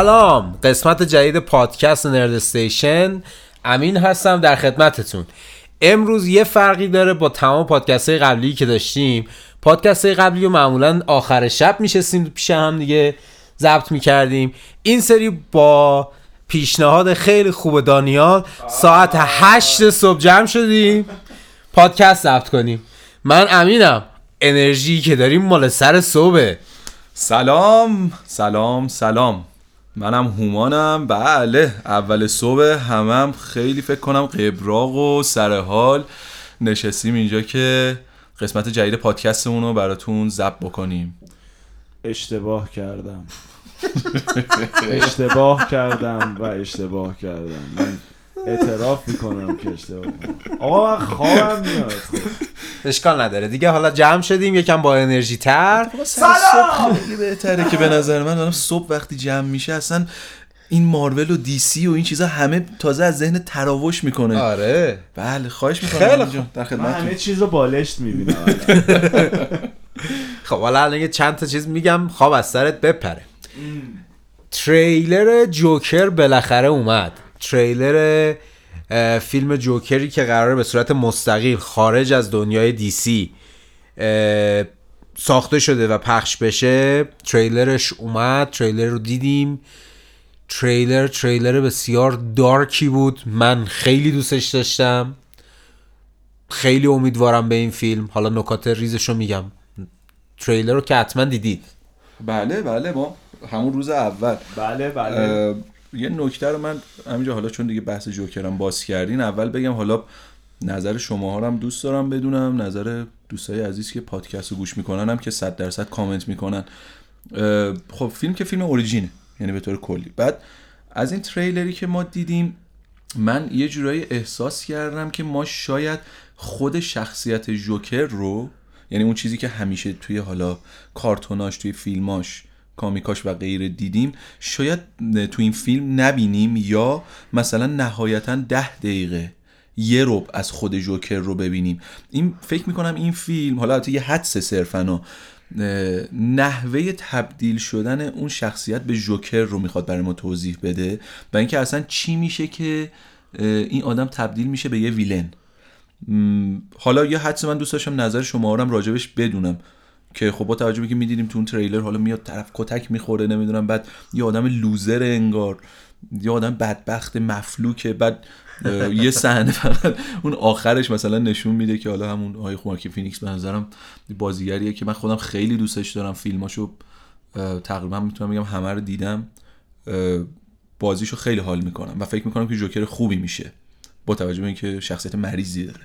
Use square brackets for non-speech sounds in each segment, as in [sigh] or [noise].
سلام. قسمت جدید پادکست نرد استیشن. امین هستم در خدمتتون. امروز یه فرقی داره با تمام پادکست های قبلی که داشتیم. پادکست های قبلی رو معمولا آخر شب میشستیم پیش هم دیگه ضبط می‌کردیم. این سری با پیشنهاد خیلی خوب دانیال ساعت هشت صبح جمع شدیم. پادکست ضبط کنیم. من امینم. انرژی که داریم مال سر صبحه. سلام. سلام. سلام. منم هومانم. بله اول صبح همم خیلی فکر کنم قبراق و سر حال. نشستیم اینجا که قسمت جدید پادکستمون رو براتون ضبط بکنیم. اشتباه کردم. [laughs] اشتباه کردم و اشتباه کردم. من اعتراف می‌کنم که اشتباه کردم. آقا من خوابم میاد. اشکال نداره. دیگه حالا جمع شدیم یکم با انرژی تر. سلام! خیلی بهتره که به نظر من دارم صبح وقتی جمع میشه اصلا این مارول و دی سی و این چیزا همه تازه از ذهن تراوش می‌کنه. آره. بله خواهش می‌کنم. خیلی در من همه چیز رو بالشت می‌بینم. خب حالا الان یه چند تا چیز میگم. خواب از سرت بپره. تریلر جوکر بالاخره اومد. تریلر فیلم جوکری که قراره به صورت مستقل خارج از دنیای دی سی اه، ساخته شده و پخش بشه. تریلرش اومد تریلر رو دیدیم. تریلر تریلر بسیار دارکی بود. من خیلی دوستش داشتم. خیلی امیدوارم به این فیلم. حالا نکات ریزش رو میگم. تریلر رو که حتما دیدید. بله بله ما همون روز اول. بله بله. یه نکته رو من همینجا حالا چون دیگه بحث جوکرم باز کردین اول بگم حالا نظر شما هم دوست دارم بدونم نظر دوستای عزیز که پادکست رو گوش می‌کنن هم که صد درصد کامنت می‌کنن. خب فیلم که فیلم اوریجینه یعنی به طور کلی. بعد از این تریلری که ما دیدیم من یه جورایی احساس کردم که ما شاید خود شخصیت جوکر رو یعنی اون چیزی که همیشه توی حالا کارتوناش توی فیلماش کامیکاش و غیره دیدیم شاید تو این فیلم نبینیم یا مثلا نهایتا ده دقیقه یه رب از خود جوکر رو ببینیم. این فکر می‌کنم این فیلم حالا البته یه حدس صرفا نحوه تبدیل شدن اون شخصیت به جوکر رو می‌خواد برای ما توضیح بده و اینکه اصلا چی میشه که این آدم تبدیل میشه به یه ویلن. حالا یه حدس من دوست داشتم نظر شما رو هم راجبش بدونم. که خب با توجه که می‌دیدیم تو اون تریلر حالا میاد طرف کتک می‌خوره نمی‌دونم بعد یه آدم لوزر انگار یه آدم بدبخت مفلوکه بعد یه صحنه فقط اون آخرش مثلا نشون میده که حالا همون آقای خواکین فینیکس به نظرم بازیگریه که من خودم خیلی دوستش دارم فیلماشو تقریبا می‌تونم بگم همه رو دیدم بازیشو خیلی حال می‌کنم و فکر می‌کنم که جوکر خوبی میشه با توجه به اینکه شخصیت مریضی داره.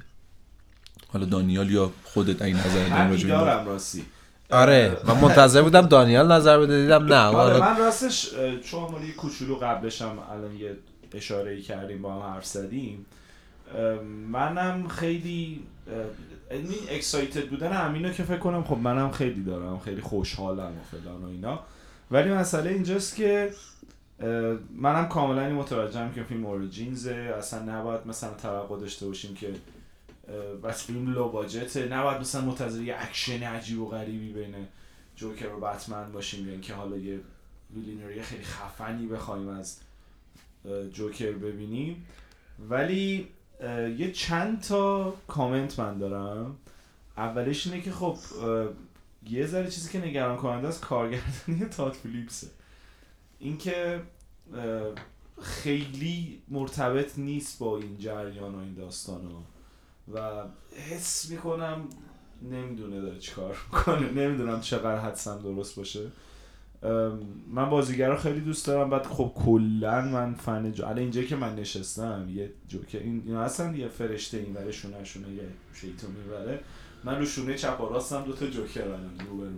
حالا دانیال یا خودت این نظر داریم دارم راستی. آره من منتظر بودم دانیال نظر بده دیدم نه. آره من راستش چون ما یه کوچولو قبلش هم الان یه اشاره ای کردیم با هم حرف زدیم. منم خیلی این اکسایتد بودن امینو که فکر کنم خب منم خیلی دارم خیلی خوشحالم و فلان و اینا. ولی مسئله اینجاست که منم کاملا متوجهم که فیلم origins ـه اصلا نباید مثلا توقع داشته باشیم که بس فیلم low budget ـه نباید مثلا منتظر یه اکشن عجیب و غریبی بین جوکر و بتمن باشیم. یا اینکه حالا یه villain ـری خیلی خفنی بخوایم از جوکر ببینیم. ولی یه چند تا کامنت من دارم. اولش اینه که خب یه ذره چیزی که نگران کننده از کارگردانی [laughs] تاد فیلیپسه. اینکه خیلی مرتبط نیست با این جریان و این داستان و حس می‌کنم نمی‌دونه داره چیکار می‌کنه. نمی‌دونم چقدر حدسم درست باشه. من بازیگر رو خیلی دوست دارم بعد خب کلا من فن جو... الان اینجا که من نشستم یه جوکر این اینا اصلا یه فرشته این وره شونه شونه یه شیطون می‌بره من رو شونه چپ و راستم دو تا جوکر الان رو من.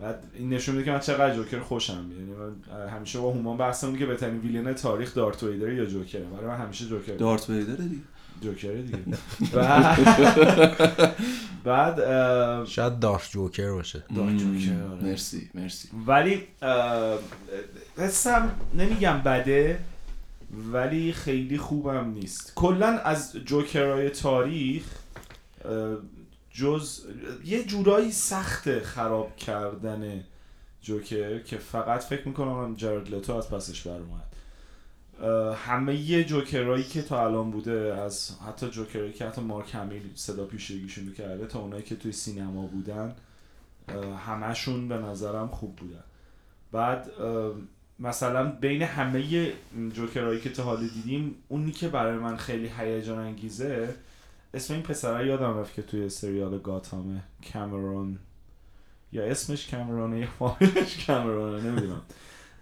بعد این نشون میده که من چقدر جوکر خوشم یعنی من همیشه با هومان بحثم که بهترین ویلن تاریخ دارت ویدر یا جوکره. برای من همیشه جوکر دارت ویدر دی جوکره دیگه. [laughs] بعد بعد شاید دارک جوکر باشه. دارت جوکر آره. مرسی مرسی. ولی حسم نمیگم بده ولی خیلی خوبم نیست. کلا از جوکرهای تاریخ جز یه جورایی سخت خراب کردن جوکر که فقط فکر می‌کنم جارد لتو از پسش بر اومد همه جوکرایی که تا الان بوده از حتی جوکرایی که حتی مارک همیل صدا پیشگیشون می‌کرده تا اونایی که توی سینما بودن همشون به نظرم خوب بودن. بعد مثلا بین همه جوکرهایی که تا حالی دیدیم اونی که برای من خیلی هیجان انگیزه اسم این پسره یادم رفت که توی سریال گاتامه کامرون. یا اسمش کامرونه یا فامیلش کامرونه نمی‌دونم.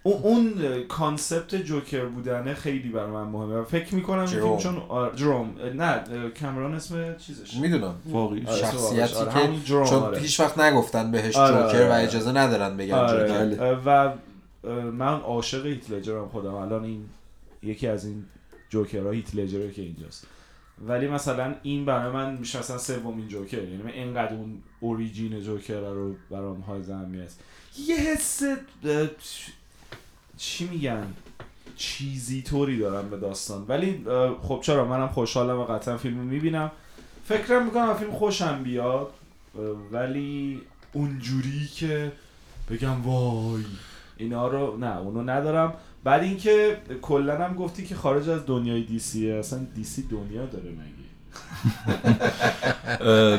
اون اون concept جوکر بودنه خیلی برای من مهمه. فکر می‌کنم جروم. چون آر... جروم. نه کامرون اسم چیزش. می‌دونم. واقعی. آره، شخصیتی آره، که جروم، چون آره. هیچ وقت نگفتن بهش آره، جوکر آره، و آره. اجازه ندارن بگن آره. جوکر. و من عاشق هیث لجرم خودم. الان این یکی از این جوکرها هیت لجره که اینجاست. ولی مثلا این برای من میشه مثلا سومین جوکر. یعنی من اینقدر اون اوریجین جوکر رو برام های اهمیت. یه حس چی میگن؟ چیزی طوری دارم به داستان. ولی خب چرا؟ منم خوشحالم و قطعا فیلم رو می‌بینم. فکرم می‌کنم فیلم خوشم بیاد ولی اونجوری که بگم وای اینا رو نه اونو ندارم. بعد اینکه کلا هم گفتی که خارج از دنیای دی سیه اصلا دی سی دنیا داره مگه؟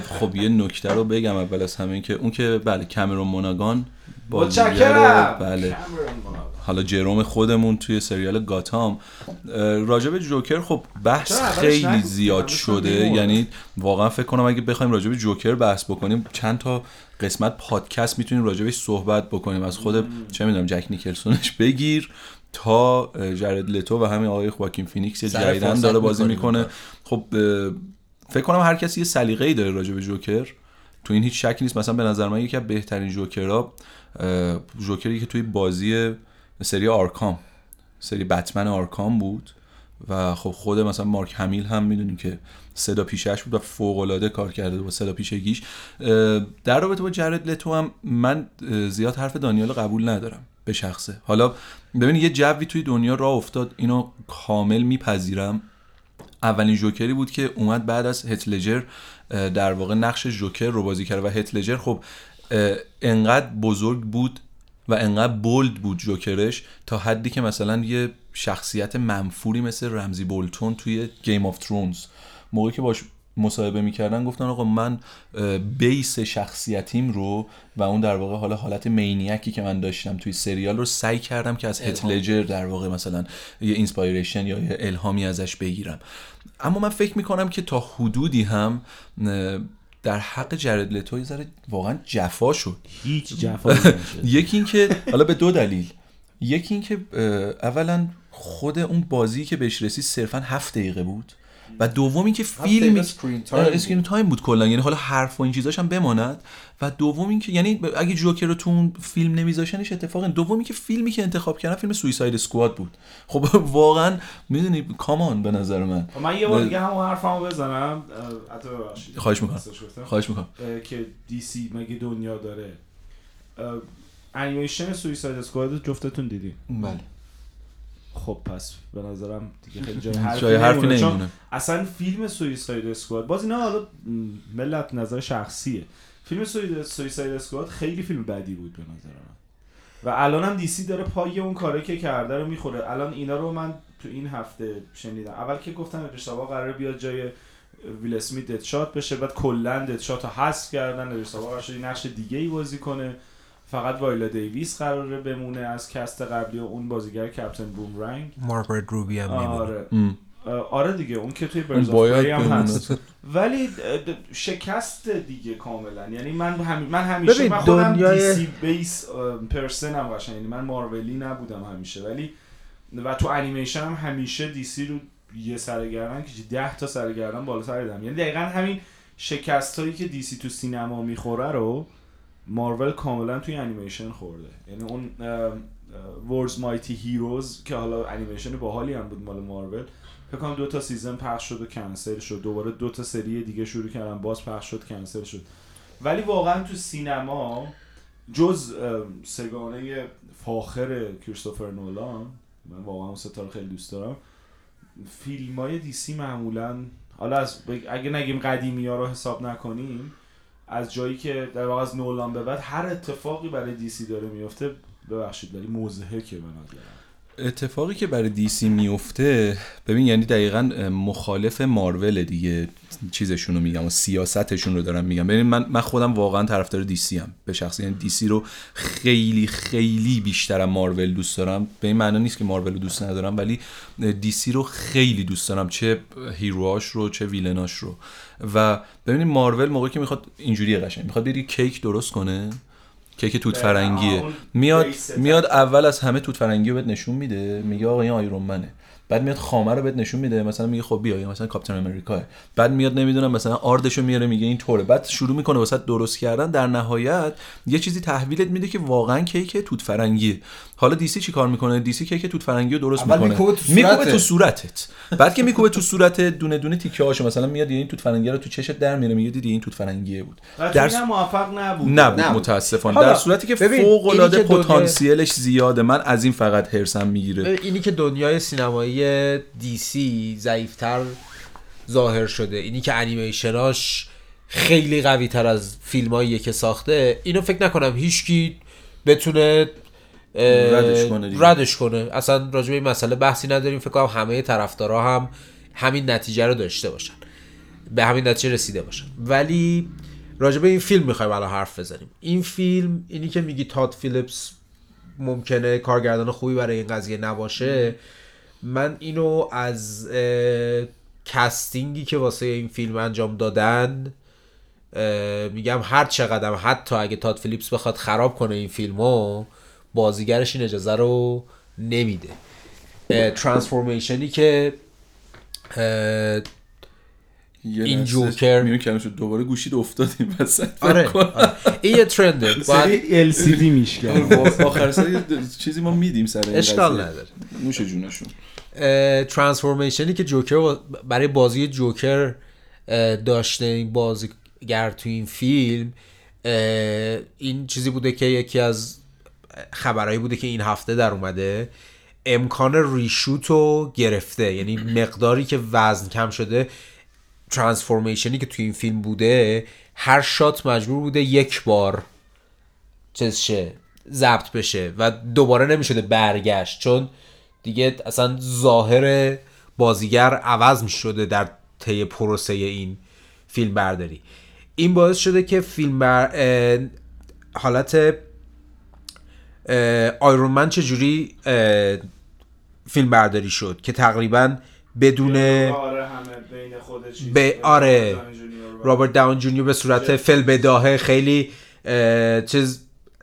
[laughs] خب یه نکته رو بگم اول از همه این که اون که بله کامرون موناگان متشکرم. بله. حالا جروم خودمون توی سریال گاتام. به جوکر خب بحث خیلی؟ زیاد شده. یعنی واقعا فکر کنم اگه بخوایم راجع به جوکر بحث بکنیم چند تا قسمت پادکست می‌تونیم راجع بهش صحبت بکنیم. از خود چه می‌دونم جک نیکلسونش بگیر تا جرد لتو و همین آقای خواکین فینیکس جدیدا داره بازی. می‌کنه. خب فکر کنم هر کسی یه سلیقه‌ای داره راجع به جوکر. تو این هیچ شکی نیست. مثلا به نظر من یکی از بهترین جوکرها جوکری که توی بازی سری آرکام سری بتمن آرکام بود و خب خود مثلا مارک همیل هم می‌دونیم که صدا پیشش بود و فوق العاده کار کرده با صدا پیشگیش. در رابطه با جرد لتو هم من زیاد حرف دانیال قبول ندارم به شخصه. حالا ببین یه جوی توی دنیا راه افتاد اینو کامل میپذیرم. اولین جوکری بود که اومد بعد از هیث لجر در واقع نقش جوکر رو بازی کرد و هیث لجر خب انقدر بزرگ بود و انقدر bold بود جوکرش تا حدی که مثلا یه شخصیت منفوری مثل رمزی بولتون توی گیم آف ترونز موقعی که باش مصاحبه می‌کردن گفتن آقا من base شخصیتیم رو و اون در واقع حالا حالت maniac ـی که من داشتم توی سریال رو سعی کردم که از هیث لجر در واقع مثلا یه inspiration یا یه الهامی ازش بگیرم. اما من فکر می‌کنم که تا حدودی هم در حق جرد لتو یه ذره واقعا جفا شد. هیچ [laughs] نشد یکی این که حالا به دو دلیل. یکی این که اه، اولا خود اون بازی که بهش رسید صرفا هفت دقیقه بود. و دوم این که بود. screen time بود کلا. یعنی حالا حرف و این چیزاش هم بماند. و دوم این که یعنی اگه جوکر رو تو اون فیلم نمیذاشنش اتفاقا دومی که فیلمی که انتخاب کردن فیلم Suicide Squad بود. خب [laughs] واقعا می‌دونی come on به نظر من. من یه بار دیگه همون حرفمو بزنم. خواهش می‌کنم. خواهش می‌کنم. که دی سی مگه دنیا داره. انیمیشن Suicide Squad جفتتون دیدی بله. خب پس به نظرم دیگه خیلی جای [laughs] حرفی, جای حرفی نمیمونه. چون اصلا فیلم Suicide Squad باز اینا حالا ملت نظر شخصیه. فیلم Suicide Squad خیلی فیلم بدی بود به نظر من. و الان هم دیسی داره پای اون کاری که کرده رو می‌خوره. الان اینا رو من تو این هفته شنیدم. اول که گفتن ادریس البا قرار بیاد جای ویل اسمیت Deadshot بشه بعد کلا Deadshot رو حذف کردن. ادریس البا قرار شد نقش دیگه ای بازی کنه. فقط وایولا دیویس قراره بمونه از cast قبلی و اون بازیگر Captain Boomerang. مارگو رابی هم آره. ام. آره دیگه اون که توی Birds هم. هست. ولی شکست دیگه کاملا. یعنی من همی... من همیشه من خودم دنیای- دیسی base person هم قشنگ. یعنی من مارولی نبودم همیشه. ولی و تو انیمیشن هم همیشه دیسی رو یه سر و گردن که 10 تا سر و گردن بالاتر دیدم یعنی دقیقا همین شکست هایی که دیسی تو سینما می‌خوره رو مارول کاملا توی انیمیشن خورده. یعنی اون Earth's Mightiest Heroes که حالا انیمیشن باحالی هم بود مال مارول فکر کنم دو تا season پخش شد و کنسل شد. دوباره دو تا سری دیگه شروع کردن باز پخش شد کنسل شد. ولی واقعا تو سینما جز سگانه فاخر کریستوفر نولان من واقعا اون سه تا رو خیلی دوست دارم فیلم های دیسی معمولا حالا از اگه نگیم قدیمی ها رو حساب نکنیم از جایی که در واقع از نولان به بعد هر اتفاقی برای دیسی داره میفته ببخشید ولی مضحکه به نظرم. اتفاقی که برای دیسی میفته ببین یعنی دقیقا مخالف مارول دیگه چیزشون رو میگم و سیاستشون رو دارم میگم. ببین من من خودم واقعا طرفدار دیسی ام به شخصی یعنی دیسی رو خیلی خیلی بیشترم مارول دوست دارم. به این معنی نیست که مارول رو دوست ندارم ولی دیسی رو خیلی دوست دارم چه هیروهاش رو چه ویلناش رو. و ببینید مارول موقعی که می‌خواد اینجوری قشنگ می‌خواد بری کیک درست کنه کیک توت فرنگیه. میاد میاد اول از همه توت فرنگی رو بهت نشون میده. میگه آقا این آیرون منه. بعد میاد خامه رو بهت نشون میده. مثلا میگه خب بیا مثلا کاپیتان امریکا بعد میاد نمی‌دونم مثلا آردشو میاره میگه این طوره بعد شروع می‌کنه واسه درست کردن. در نهایت یه چیزی تحویلت میده که واقعا کیک توت فرنگیه. حالا دیسی چی کار می‌کنه؟ دیسی کیک توت فرنگی رو درست می‌کنه؟ میکوبه تو, صورتت. بعد که میکوبه تو صورت دونه دونه تیکه هاشو مثلا میاد این توت فرنگی رو تو چشت در میاره میگه دیدی این توت فرنگیه بود. در موفق نبود. نبود, نبود. متاسفانه. در صورتی که فوق العاده پتانسیلش زیاده من از این فقط هرسم می‌گیره. اینی که دنیای سینمایی دیسی ضعیفتر ظاهر شده اینی که انیمیشناش خیلی قوی تر از فیلماییه که ساخته اینو فکر نکنم هیچکی بتونه ردش کنه ردش کنه. اصلا راجع به این مسئله بحثی نداریم. فکر کنم همه طرفدارا هم همین نتیجه رو داشته باشن. به همین نتیجه رسیده باشن. ولی راجع به این فیلم می‌خوایم الان حرف بزنیم. این فیلم اینی که میگی تاد فیلیپس ممکنه کارگردان خوبی برای این قضیه نباشه من اینو از کستینگی که واسه این فیلم انجام دادن میگم هر چقدر حتی اگه تاد فیلیپس بخواد خراب کنه این فیلمو بازیگرش این اجازه رو نمیده. ترانسفورمیشنی که این جوکر میون شد دوباره گوشید افتادیم وسط آره, آره. این یه ترنده [laughs] سری LCD میشکن. آخر سری چیزی ما میدیم سر این اشکال نداره. نوش جونشون. ترانسفورمیشنی که جوکر برای بازی جوکر داشته این بازیگر تو این فیلم این چیزی بوده که یکی از خبرهایی بوده که این هفته در اومده امکان ریشوت رو گرفته. یعنی مقداری که وزن کم شده ترانسفورمیشنی که توی این فیلم بوده هر شات مجبور بوده یک بار چیز ضبط بشه و دوباره نمی‌شده برگشت. چون دیگه اصلا ظاهر بازیگر عوض می شده در طی پروسه این فیلم برداری این باعث شده که فیلم بر... حالت آیرون من چجوری فیلم برداری شد که تقریبا بدون به آره رابرت داون جونیور به صورت فل بداهه خیلی چیز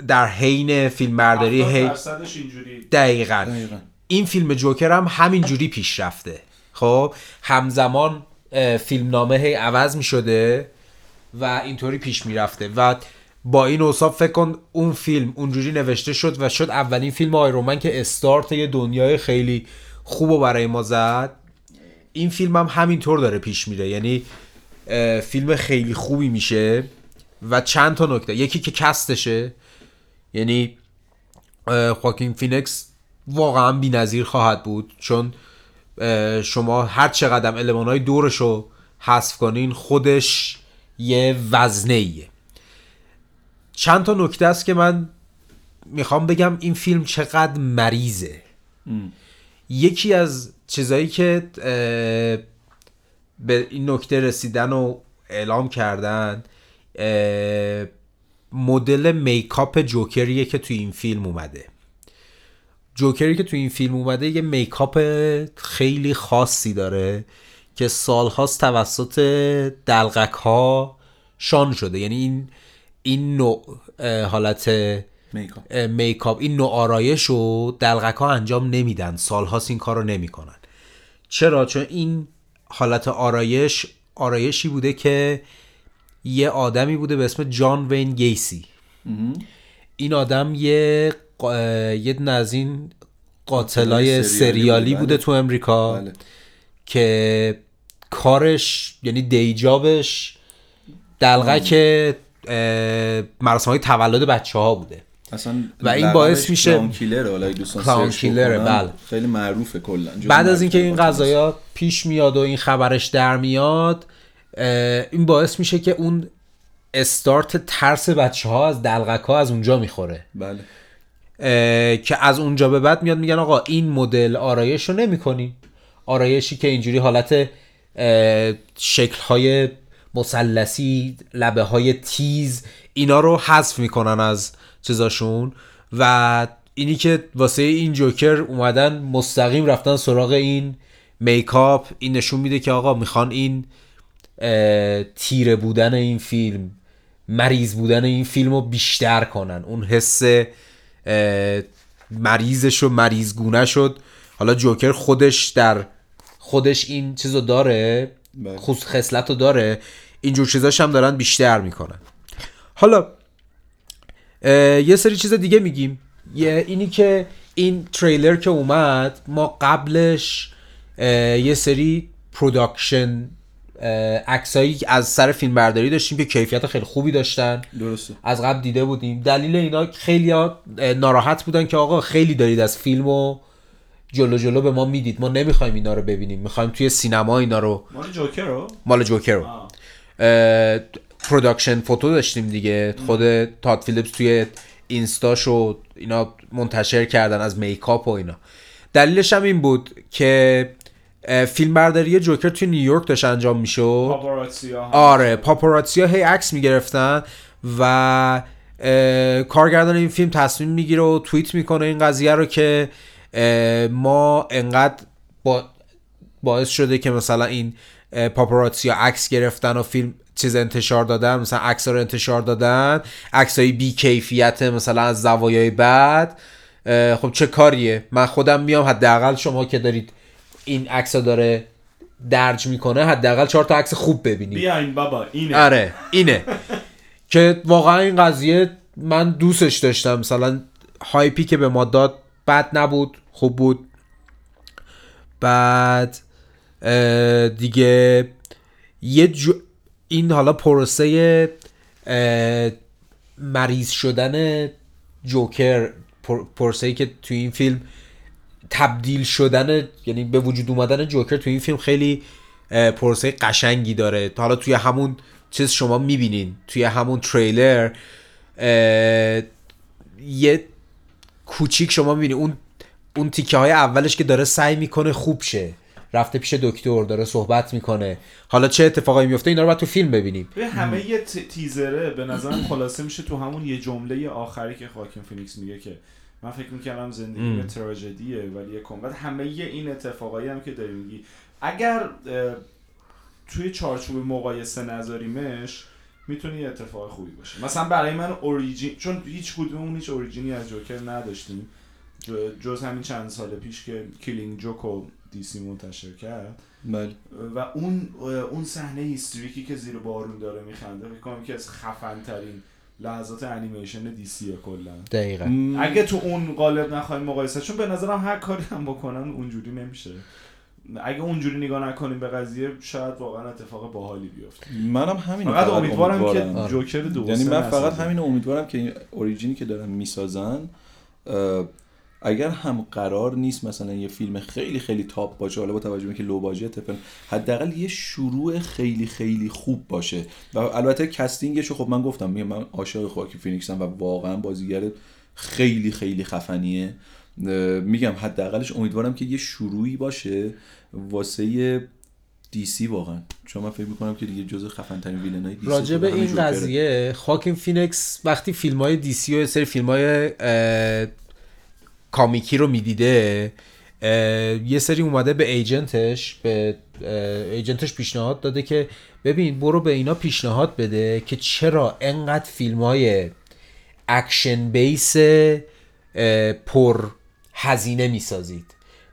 در حین فیلم برداری هی... دقیقا. این فیلم جوکر هم همین جوری پیش رفته خب همزمان فیلم نامه هی عوض می شده و اینطوری پیش می رفته و با این اوصاف فکر کن اون فیلم اونجوری نوشته شد و شد اولین فیلم آیرومن که استارت یه دنیای خیلی خوب و برای ما زد. این فیلم هم همینطور داره پیش میره. یعنی فیلم خیلی خوبی میشه و چند تا نکته. یکی که cast ـشه یعنی خواکین فینیکس واقعا بی نظیر خواهد بود. چون شما هر چقدر المان های دورش رو حذف کنین خودش یه وزنه ایه چند تا نکته است که من می‌خوام بگم این فیلم چقدر مریضه. یکی از چیزایی که به این نکته رسیدن و اعلام کردن مدل میکاپ جوکریه که توی این فیلم اومده. جوکری که توی این فیلم اومده یه میکاپ خیلی خاصی داره که سالهاست توسط دلغک ها شان شده. یعنی این این نوع حالت میکاپ. این نوع آرایش رو دلغک ها انجام نمیدن. سالهاست این کار رو نمی‌کنن. چرا؟ چون این حالت آرایش آرایشی بوده که یه آدمی بوده به اسم جان وین گیسی. این آدم یه یه نزین قاتلای سریالی بوده. تو امریکا بله. که کارش یعنی دیجابش دلغک مراسم های تولد بچه ها بوده. اصلا و این باعث میشه کیلر کلان کیلر بله. خیلی معروفه کلا. بعد از اینکه این قضایا پیش میاد و این خبرش در میاد این باعث میشه که اون استارت ترس بچه ها از دلغک ها از اونجا می‌خوره. بله. که از اونجا به بعد میاد میگن آقا این مدل آرایش رو نمی آرایشی که اینجوری حالت شکل های مثلثی لبه های تیز اینا رو حذف می‌کنن از چیزاشون و اینی که واسه این جوکر اومدن مستقیم رفتن سراغ این میکاپ این نشون میده که آقا می‌خوان این تیره بودن این فیلم مریض بودن این فیلم رو بیشتر کنن اون حس مریضش و مریضگونه شد حالا جوکر خودش در خودش این چیزو داره. خصوص خصلت رو داره اینجور چیزاش هم دارن بیشتر می‌کنن. حالا یه سری چیز دیگه میگیم. یه اینی که این تریلر که اومد ما قبلش یه سری production عکسایی از سر فیلم برداری داشتیم که کیفیت خیلی خوبی داشتن. درسته. از قبل دیده بودیم. دلیل اینا خیلی ناراحت بودن که آقا خیلی دارید از فیلم و جلو جلو به ما می‌دید. ما نمی‌خوایم اینا رو ببینیم. می‌خوایم توی سینما اینا رو. مال جوکر رو؟ مال جوکر رو. production photo داشتیم دیگه. خود تاد فیلیپس توی اینستاش و اینا منتشر کردن از makeup و اینا. دلیلش هم این بود که فیلم برداری جوکر توی نیویورک داشت انجام می‌شد. آره پاپاراتسی ها هی عکس می‌گرفتن و کارگردان این فیلم تصمیم می‌گیره و توییت می‌کنه این قضیه رو که ما انقدر با باعث شده که مثلا این اه، پاپاراتسی ها عکس گرفتن و فیلم چیز انتشار دادن مثلا عکس رو انتشار دادن عکس های بی کیفیت مثلا از زوایای بعد. خب چه کاریه؟ من خودم میام حداقل شما که دارید این عکس داره درج می‌کنه حداقل چهار تا عکس خوب ببینید. بیاین بابا اینه. آره اینه. که واقعا این قضیه من دوستش داشتم. مثلا هایپی که به ما داد بد نبود خوب بود. بعد دیگه یه جو این حالا پروسه مریض شدن جوکر پر- پروسه که توی این فیلم تبدیل شدن یعنی به وجود اومدن جوکر توی این فیلم خیلی اه، پروسه قشنگی داره. حالا توی همون چیز شما می‌بینین توی همون تریلر یه کوچیک شما می‌بینی. اون اون تیکه های اولش که داره سعی می‌کنه خوب شه. رفته پیش دکتر داره صحبت می‌کنه. حالا چه اتفاقایی میفته اینا رو باید تو فیلم ببینیم. به همه یه تیزره به نظرم خلاصه میشه تو همون یه جمله آخری که خواکین فینیکس میگه که من فکر می‌کردم زندگیم یه تراژدیه ولی بعد همه این اتفاقایی هم که داری میگی. اگر توی چارچوب مقایسه نذاریمش می‌تونه یه اتفاق خوبی باشه. مثلا برای من origin چون هیچ کدوممون هیچ origin ی از جوکر نداشتیم. جز همین چند سال پیش که Killing Joke و DC منتشر کرد. بله. و اون اون صحنه هیستریکی که زیر بارون داره میخنده فکر کنم که از خفن ترین لحظات انیمیشن DC کلا. دقیقا. اگه تو اون قالب نخوایم مقایسه چون به نظرم هر کاری هم بکنن اونجوری نمیشه. اگه اونجوری نگاه نکنیم به قضیه شاید واقعا اتفاق باحالی بیفته منم همین فقط امیدوارم امیدوارم. که جوکر دو یعنی من. فقط همین امیدوارم که این origin ی که دارن می‌سازن اگر هم قرار نیست مثلا یه فیلم خیلی خیلی تاپ باشه حالا با توجه به که low budget فیلم حداقل یه شروع خیلی خیلی خوب باشه و البته casting ش رو خب من گفتم من عاشق خواکین فینیکسم و واقعا بازیگر خیلی خیلی خفنیه میگم حداقلش امیدوارم که یه شروعی باشه واسه DC واقعا. چون من فکر می‌کنم که دیگه جزء خفن ترین villain های DC راجع به این قضیه خواکین فینیکس وقتی فیلم های DC و سری فیلم های کامیکی رو می‌دیده یه سری اومده به agent ش به agent ش پیشنهاد داده که ببین برو به اینا پیشنهاد بده که چرا انقدر فیلم های action base پر هزینه می‌سازید.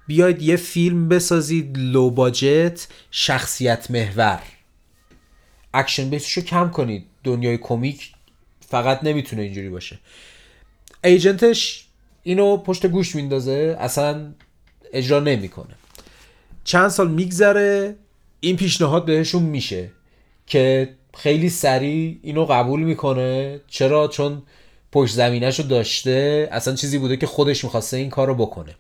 بیاید یه فیلم بسازید low budget شخصیت محور. action base ش رو کم کنید. دنیای کمیک فقط نمی‌تونه اینجوری باشه. agent ش اینو پشت گوش میندازه. اصلا اجرا نمی‌کنه. چند سال میگذره. این پیشنهاد بهشون میشه که خیلی سریع اینو قبول می‌کنه. چرا؟ چون پشت زمینش رو داشته اصلا چیزی بوده که خودش می‌خواسته این کار رو بکنه.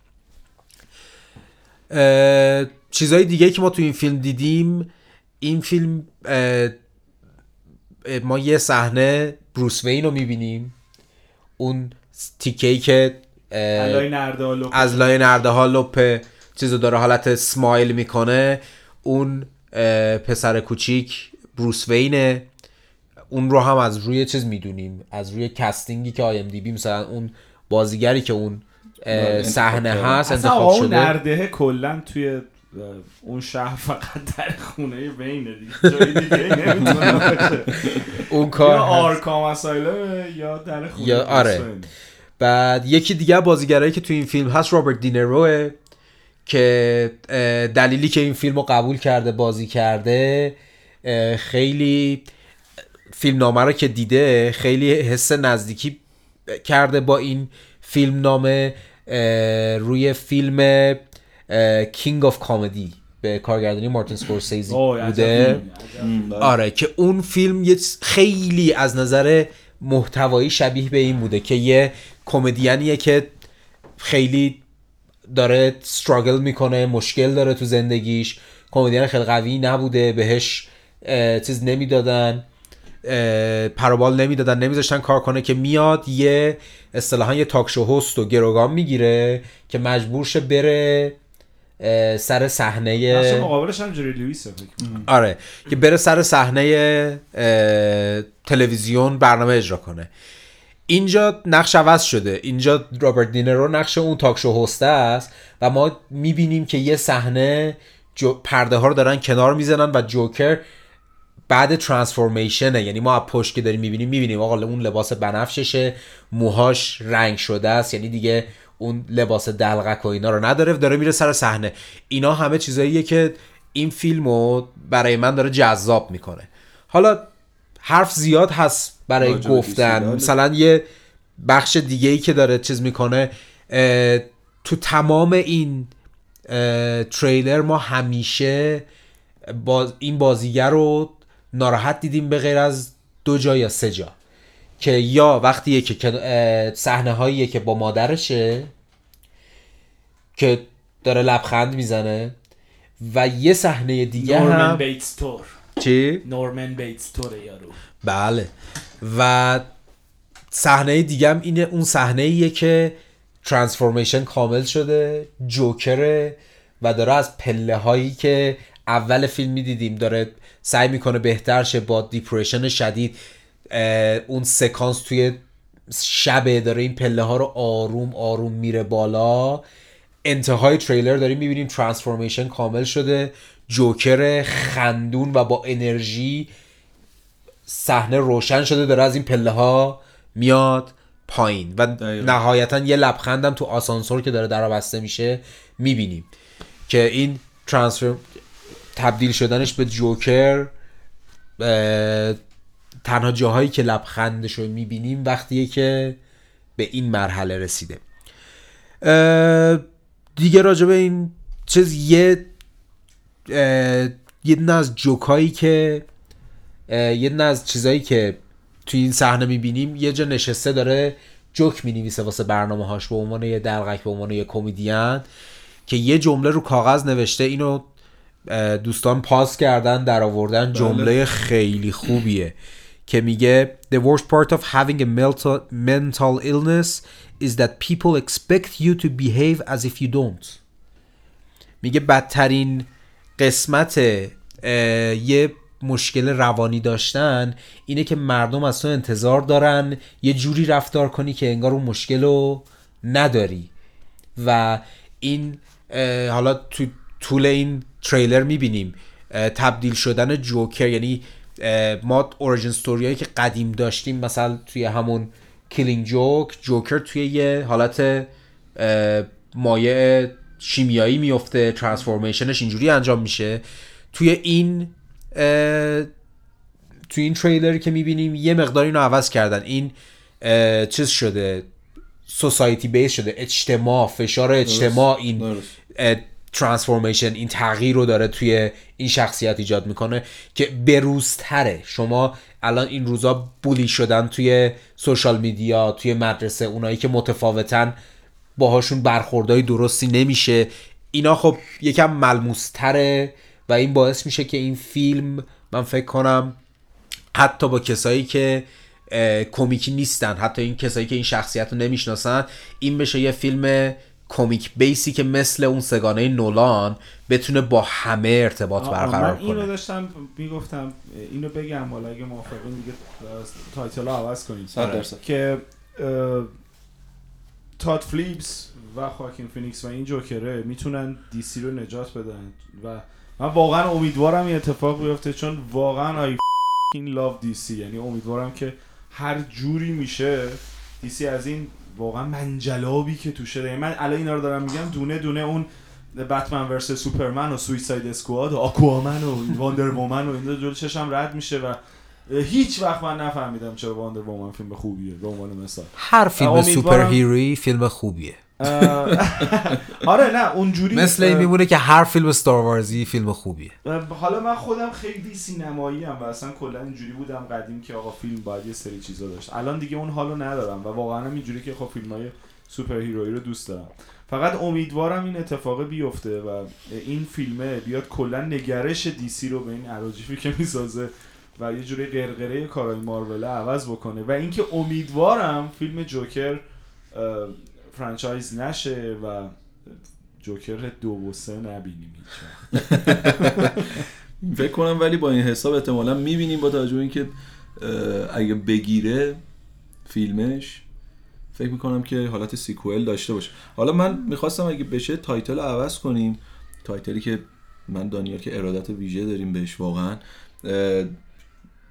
اه، چیزهای دیگه که ما تو این فیلم دیدیم این فیلم اه، ما یه صحنه بروس وین رو می‌بینیم. اون تیکه که از لای نرده ها لپ چیزو داره حالت سمایل می‌کنه. اون پسر کوچیک بروس وینه. اون رو هم از روی چیز می‌دونیم از روی casting ی که IMDb مثلا اون بازیگری که اون صحنه هست انتخاب شده. نرده کلا توی اون شهر فقط در خونه وینه دیگه جای دیگه اون کار یا آرکام یا در خونه یا آره. بعد یکی دیگه بازیگرایی که تو این فیلم هست رابرت دنیروه که دلیلی که این فیلم رو قبول کرده بازی کرده خیلی فیلم نامه رو که دیده خیلی حس نزدیکی کرده با این فیلم نامه روی فیلم کینگ آف کامدی به کارگردانی مارتین سکورسیزی بوده. آره که اون فیلم یه خیلی از نظر محتوایی شبیه به این بوده که یه کمدینیه که خیلی داره استراگل می‌کنه مشکل داره تو زندگیش. کمدین خیلی قوی نبوده بهش چیز نمی‌دادن. پروبال نمی‌دادن نمیذاشتن کار کنه که میاد یه اصطلاحا یه تاکشو هست و گروگان می‌گیره که مجبور شه بره سر صحنه مقابلش هم جری لویس آره که بره سر صحنه تلویزیون برنامه اجرا کنه. اینجا نقش عوض شده. اینجا رابرت دینرو نقش اون تاکشو هسته است و ما می‌بینیم که یه صحنه پرده ها رو دارن کنار می‌زنن و جوکر بعد ترانسفورمیشنه. یعنی ما از پشت که داریم می‌بینیم می‌بینیم آقا اون لباس بنفششه موهاش رنگ شده است. یعنی دیگه اون لباس دلغک و اینا رو نداره داره میره سر صحنه. اینا همه چیزاییه که این فیلمو برای من داره جذاب می‌کنه. حالا حرف زیاد هست برای گفتن. مثلا یه بخش دیگه ای که داره چیز می‌کنه تو تمام این تریلر ما همیشه باز این بازیگر رو ناراحت دیدیم به غیر از دو جا یا سه جا. که یا وقتی که صحنه هاییه که با مادرشه که داره لبخند می‌زنه و یه صحنه دیگه هم بیتس طور چی؟ نورمن بیتس طور یارو. بله. و صحنه دیگه هم اینه اون صحنه ایه که transformation کامل شده جوکره و داره از پله هایی که اول فیلم می‌دیدیم داره سعی می‌کنه بهتر شه با depression شدید اون سکانس توی شبه داره این پله ها رو آروم آروم میره بالا. انتهای تریلر داریم می‌بینیم ترانسفورمیشن کامل شده. جوکر خندون و با انرژی صحنه روشن شده داره از این پله ها میاد پایین. و نهایتا یه لبخندم تو آسانسور که داره در بسته میشه می‌بینیم که این ترانسفر تبدیل شدنش به جوکر تنها جاهایی که لبخندش رو می‌بینیم وقتیه که به این مرحله رسیده. دیگه راجع به این چیز یه یه از جوکایی که یه از چیزایی که توی این صحنه می‌بینیم یه جا نشسته داره جوک می‌نویسه واسه برنامه هاش به عنوان یه درغک به عنوان یه کمدین که یه جمله رو کاغذ نوشته اینو دوستان پاس کردن در آوردن بله. جمله خیلی خوبیه که میگه The worst part of having a mental illness is that people expect you to behave as if you don't میگه بدترین قسمت یه مشکل روانی داشتن اینه که مردم از تو انتظار دارن یه جوری رفتار کنی که انگار اون مشکل رو نداری و این حالا تو طول این تریلر می‌بینیم. تبدیل شدن جوکر یعنی ما origin story که قدیم داشتیم مثلا توی همون Killing Joke جوکر توی یه حالت مایع شیمیایی میفته transformation ش اینجوری انجام میشه. توی این توی این تریلر که می‌بینیم یه مقدار اینو عوض کردن. این چیز شده سوسایتی بیس شده اجتماع فشار اجتماع این ترانسفورمیشن این تغییر رو داره توی این شخصیت ایجاد می‌کنه که بروزتره. شما الان این روزا بولی شدن توی سوشال میدیا توی مدرسه اونایی که متفاوتن باهاشون برخوردهای درستی نمیشه. اینا خب یکم ملموستره و این باعث میشه که این فیلم من فکر کنم حتی با کسایی که کمیکی نیستن حتی این کسایی که این شخصیت رو نمی‌شناسن این بشه یه فیلم comic base ی که مثل اون سه‌گانه نولان بتونه با همه ارتباط برقرار کنه من اینو داشتم می‌گفتم اینو بگم حالا اگه موافقین دیگه title عوض کنیم که تاد فیلیپس و خواکین فینیکس و این جوکره می‌تونن DC رو نجات بدن و من واقعا امیدوارم این اتفاق بیفته چون واقعا I'm in love DC یعنی امیدوارم که هر جوری میشه DC از این واقعا منجلابی که توشه داره من الان اینا رو دارم میگم دونه دونه اون Batman versus Superman و Suicide Squad و Aquaman و Wonder Woman و این جلو چشم رد میشه و هیچ وقت من نفهمیدم چرا Wonder Woman فیلم خوبیه. به عنوان مثال. هر فیلم superhero ی فیلم خوبیه. [laughs] آره نه اونجوری مثل این میمونه که هر فیلم Star Wars ی فیلم خوبیه. حالا من خودم خیلی سینمایی ام و اصلا کلا اینجوری بودم قدیم که آقا فیلم باید یه سری چیزا داشت. الان دیگه اون حالو ندارم و واقعا هم اینجوری که خب فیلم های superhero یی رو دوست دارم. فقط امیدوارم این اتفاق بیفته و این فیلمه بیاد کلا نگرش DC رو به این اراجیفی که می‌سازه و یه جوری قرقره کارای مارول عوض بکنه. و اینکه امیدوارم فیلم جوکر franchise نشه و Joker دو و سه نبینیم فکر کنم ولی با این حساب احتمالا می‌بینیم با توجه اینکه اگه بگیره فیلمش فکر می‌کنم که حالت sequel داشته باشه. حالا من می‌خواستم اگه بشه title عوض کنیم. title ی که من دانیال که ارادت ویژه داریم بهش واقعا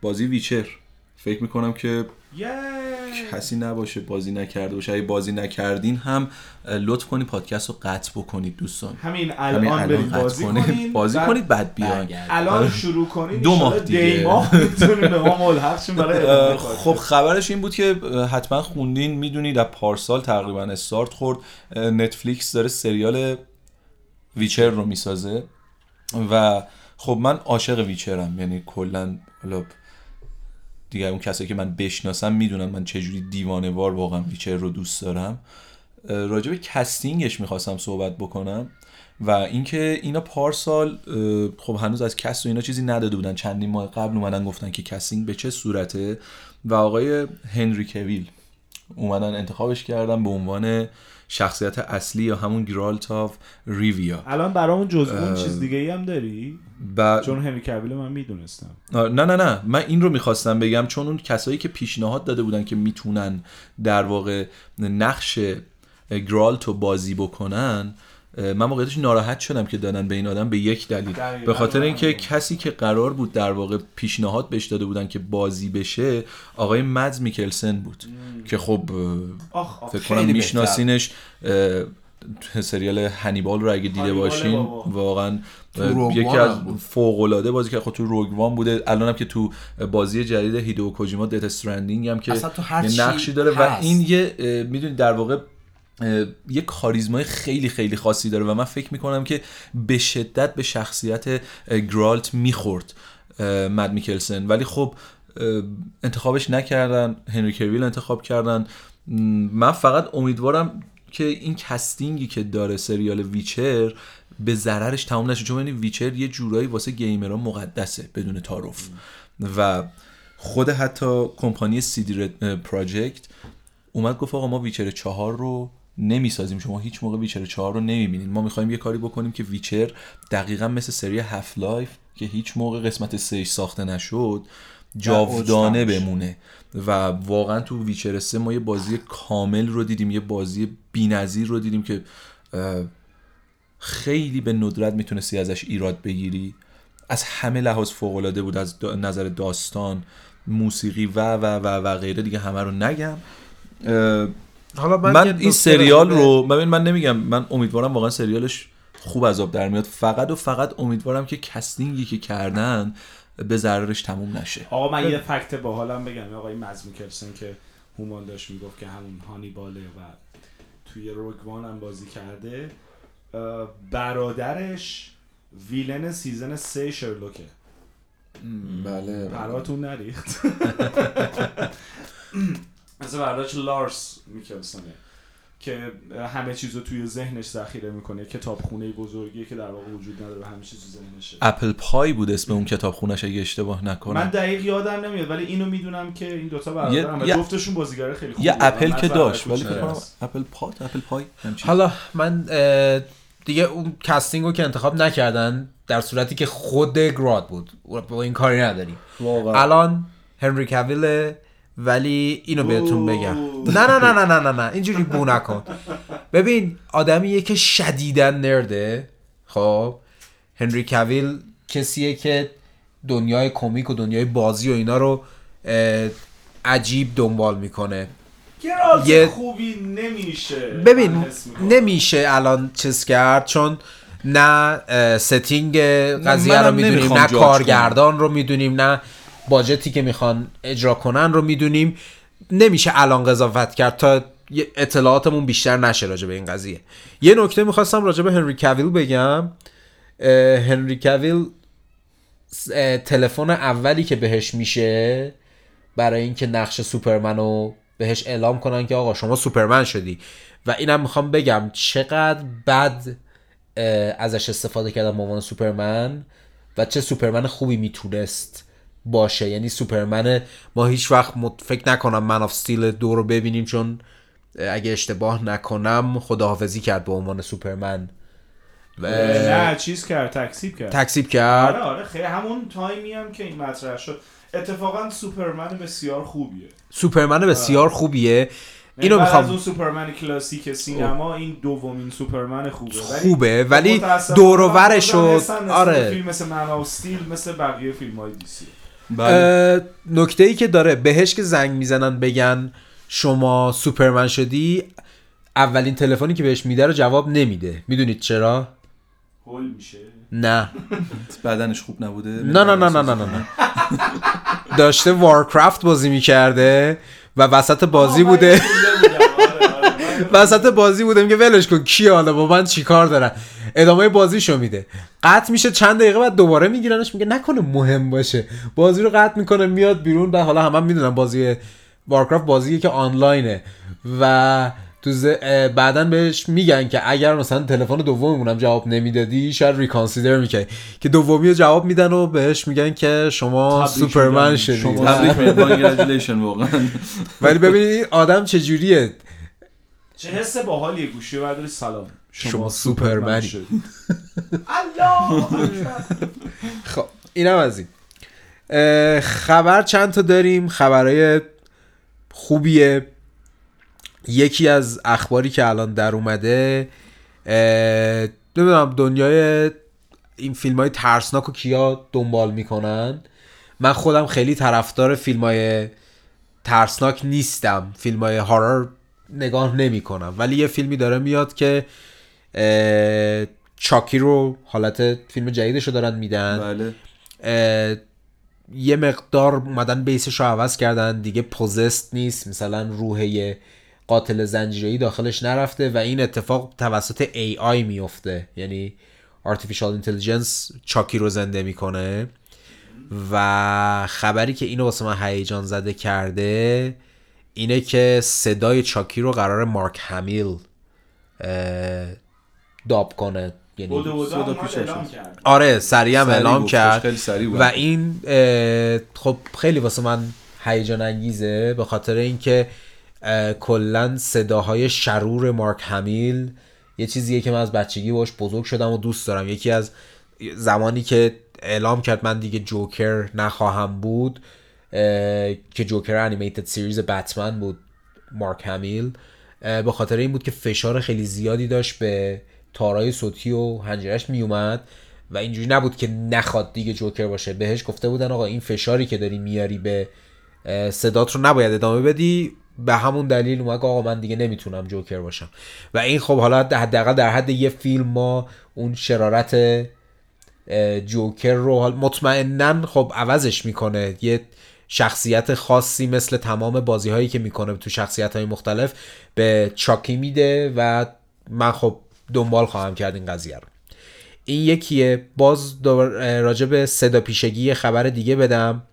بازی Witcher. فکر می‌کنم که کسی نباشه بازی نکرده باشه. اگه بازی نکردین هم لطف کنید پادکست رو قطع بکنید دوستان. همین الان, همین الان بازی کنید. بازی کنید بعد بیان الان آره. شروع کنید. دو ماه دیگه. ماه به ما ملحق برای خب خبرش این بود که حتما خوندین. می‌دونید از پارسال تقریبا استارت خورد. نتفلیکس داره سریال ویچر رو می‌سازه. و خب من عاشق Witcher م. یعنی کلا دیگه اون کسایی که من بشناسم می‌دونم من چجوری دیوانه وار واقعا Witcher رو دوست دارم. راجع به casting ش می‌خواستم صحبت بکنم و اینکه اینا پارسال خب هنوز از cast و اینا چیزی نداده بودن. چندین ماه قبل اومدن گفتن که casting به چه صورته و آقای هنری کویل اومدن انتخابش کردن به عنوان شخصیت اصلی یا همون Geralt of ریویا. الان برامون جز اون چیز دیگه ای هم داری؟ ب... چون هنری کویل من می‌دونستم. نه نه نه. من این رو می‌خواستم بگم چون اون کسایی که پیشنهاد داده بودن که می‌تونن در واقع نقش گرالت رو بازی بکنن من موقعیتش ناراحت شدم که دادن به این آدم به یک دلیل. به خاطر اینکه کسی که قرار بود در واقع پیشنهاد بهش داده بودن که بازی بشه آقای مدز میکلسن بود. که خب فکر کنم میشناسینش. سریال هنیبال رو اگه دیده باشین واقعا یکی از فوق العاده بازی که خب تو روگوان بوده الانم که تو بازی جدید هیدو کوجیما دت استرندینگ هم که یه نقشی داره و این یه می‌دونید در واقع یه کاریزمای خیلی خیلی خاصی داره و من فکر می‌کنم که به شدت به شخصیت گرالت می‌خورد مد میکلسن. ولی خب انتخابش نکردن هنری کویل انتخاب کردن. من فقط امیدوارم که این casting ی که داره سریال Witcher به ضررش تمام نشه چون Witcher یه جورایی واسه gamer ها مقدسه بدون تعارف. و خود حتی کمپانی CD Projekt اومد گفت آقا ما Witcher چهار رو نمی‌سازیم. شما هیچ موقع Witcher 4 رو نمی‌بینید ما می‌خوایم یه کاری بکنیم که Witcher دقیقا مثل سری Half-Life که هیچ موقع قسمت 3 ساخته نشد جاودانه بمونه. و واقعا تو ویچر 3 ما یه بازی کامل رو دیدیم یه بازی بی‌نظیر رو دیدیم که خیلی به ندرت می‌تونستی ازش ایراد بگیری. از همه لحاظ فوق العاده بود از نظر داستان موسیقی و و و و غیره. دیگه همه رو نگم. حالا من, من این سریال رو من من نمیگم من امیدوارم واقعا سریالش خوب از آب در میاد. فقط و فقط امیدوارم که casting ی که کردن به ضررش تموم نشه. آقا من یه fact باحالم بگم. آقای مز میکلسن که هومان داشت می‌گفت که همون هانیباله و توی Rogue One هم بازی کرده برادرش villain season سه Sherlock ه. بله براتون نریخت. [laughs] [laughs] مثل برداشت لارس میکلسنه که همه چیز رو توی ذهنش ذخیره می‌کنه کتابخونه بزرگی که در واقع وجود نداره و همه چیز تو ذهنشه. اپل پای بود اسم اون کتاب خونش اگه اشتباه نکنم. من دقیق یادم نمیاد ولی اینو می‌دونم که این دوتا برادرن و جفتشون بازیگر خیلی خوبی یه بودن. اپل که داشت ولی. اپل پات اپل پای همچین. حالا من دیگه اون کستینگ رو که انتخاب نکردن در صورتی که خود گراد بود با این کاری نداریم. واقعا. الان هنری کویله ولی اینو بهتون بگم. نه نه نه نه نه نه نه. اینجوری بو نکن. ببین آدمیه که شدیدن نرده. خب هنری کویل کسیه که دنیای کمیک و دنیای بازی و اینا رو عجیب دنبال می‌کنه. گرالت یه- خوبی نمیشه. ببین. نمیشه الان چیز کرد چون نه ستینگ قضیه رو می‌دونیم نه کارگردان رو می‌دونیم نه باجتی که می‌خوان اجرا کنن رو می‌دونیم. نمیشه الان قضاوت کرد تا اطلاعاتمون بیشتر نشه راجع به این قضیه. یه نکته می‌خواستم راجع به هنری کویل بگم. هنری کویل تلفن اولی که بهش میشه برای اینکه نقش سوپرمن رو بهش اعلام کنن که آقا شما سوپرمن شدی. و اینم می‌خوام بگم چقدر بد ازش استفاده کردن به عنوان سوپرمن و چه سوپرمن خوبی می‌تونست. باشه. یعنی سوپرمن ما هیچ وقت مت- فکر نکنم Man of Steel دو رو ببینیم چون اگه اشتباه نکنم خداحافظی کرد به عنوان سوپرمن. و- نه چیز کرد تکذیب کرد. تکذیب کرد. آره آره خیلی همون تایمی هم که این مطرح شد. اتفاقا سوپرمن بسیار خوبیه. سوپرمن بسیار خوبیه. اینو اینو بعد از می‌خوام اون سوپرمن کلاسیک سینما این دومین سوپرمن خوبه. خوبه ولی دور و آره. فیلم مثل من استیل مثل بقیه فیلم های دیسی بله. نکته ای که داره بهش که زنگ می‌زنن بگن شما سوپرمن شدی اولین تلفنی که بهش میده رو جواب نمیده. می‌دونید چرا؟ هول میشه. نه. [laughs] بدنش خوب نبوده؟ نه نه نه نه نه نه نه. [laughs] داشته وارکرافت بازی می‌کرده و وسط بازی بوده اینو خونده بودم. آره، آره. من- وسط بازی بوده میگه ولش کن کی حالا؟ با من چیکار دارن؟ ادامه بازیشو میده. قطع میشه چند دقیقه بعد دوباره میگیرنش میگه نکنه مهم باشه. بازی رو قطع می‌کنه میاد بیرون و حالا هم می‌دونن بازی وارکرافت بازیه که آنلاینه. و تو بعدا بهش میگن که اگر مثلا تلفن دوممونم جواب نمی‌دادی شاید ریکانسیدر می‌کنی که دومی رو جواب میدن و بهش میگن که شما سوپرمن میگم. شدی. شما تبریک [laughs] واقعا. ولی ببینید این آدم چجوریه؟ چه حس باحالیه گوشی و برداری؟ سلام. شما سوپرمنی. [laughs] الله. خب اینم از این. خبر چند تا داریم؟ خبرهای خوبیه. یکی از اخباری که الان در اومده نمی‌دونم دنیای این فیلم های ترسناک رو کیا دنبال می‌کنن؟ من خودم خیلی طرفدار فیلم های ترسناک نیستم. فیلم های هارر نگاه نمی کنم ولی یه فیلمی داره میاد که چاکی رو حالت فیلم جدیدش رو دارن میدن. بله. یه مقدار اومدن بیسش رو عوض کردن. دیگه پوزست نیست. مثلا روح یه قاتل زنجیره‌ای داخلش نرفته و این اتفاق توسط AI میفته یعنی Artificial Intelligence چاکی رو زنده می‌کنه. و خبری که اینو واسه من هیجان زده کرده اینه که صدای چاکی رو قرار مارک همیل داب کنه. یعنی آره سریع هم سریع اعلام کرد. و این خب خیلی واسه من هیجان انگیزه به خاطر اینکه کلا صداهای شرور مارک همیل یه چیزیه که من از بچگی باش بزرگ شدم و دوست دارم. یکی از زمانی که اعلام کرد من دیگه جوکر نخواهم بود که جوکر انیمیتد سیریز بتمن بود مارک همیل. به خاطر این بود که فشار خیلی زیادی داشت به تارای صوتی و هنجرش میومد و اینجوری نبود که نخواد دیگه جوکر باشه. بهش گفته بودن آقا این فشاری که داری میاری به صدات رو نباید ادامه بدی. به همون دلیل اومد آقا من دیگه نمی‌تونم جوکر باشم. و این خب حالا حداقل در حد یه فیلم ما اون شرارت جوکر رو مطمئنا خب عوضش می‌کنه. یه شخصیت خاصی مثل تمام بازی هایی که می‌کنه تو شخصیت های مختلف به چاکی میده و من خب دنبال خواهم کرد این قضیه رو. این یکیه. باز راجع به صدا پیشگی خبر دیگه بدم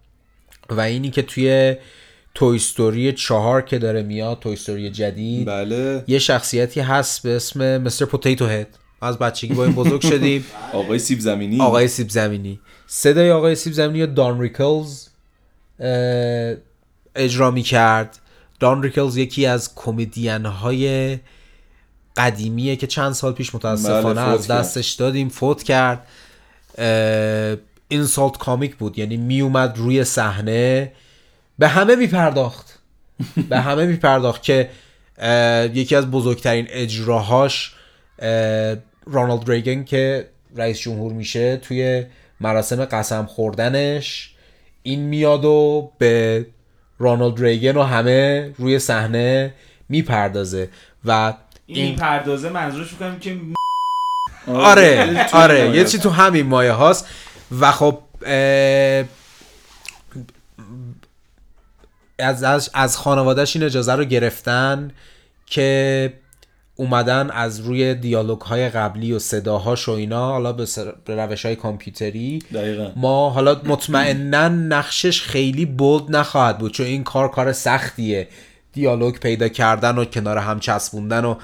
و اینی که توی Toy Story چهار که داره میاد Toy Story جدید بله. یه شخصیتی هست به اسم Mr. Potato Head. از بچگی با این بزرگ شدیم. [laughs] آقای سیب زمینی. آقای سیب زمینی. صدای آقای سیب زمینی رو دان ریکلز؟ اجرا می کرد دان ریکلز یکی از کمدین های قدیمیه که چند سال پیش متاسفانه بله، از. دستش دادیم فوت کرد. اینسالت کامیک بود یعنی می اومد روی صحنه به همه می پرداخت [laughs] به همه می پرداخت که یکی از بزرگترین اجراهاش اه، رونالد ریگن که رئیس جمهور میشه توی مراسم قسم خوردنش. این میاد و به رونالد ریگن و همه روی صحنه می‌پردازه و این, پردازه منظورش می‌کنم که آره آره یه چی تو همین مایه هاست. و خب از, از خانوادهش این اجازه رو گرفتن که اومدن از روی دیالوگ های قبلی و صداهاش و اینا حالا به, روش های کامپیوتری. دقیقا. ما حالا مطمئنا نقشش خیلی بولد نخواهد بود چون این کار کار سختیه. دیالوگ پیدا کردن و کنار هم چسبوندن و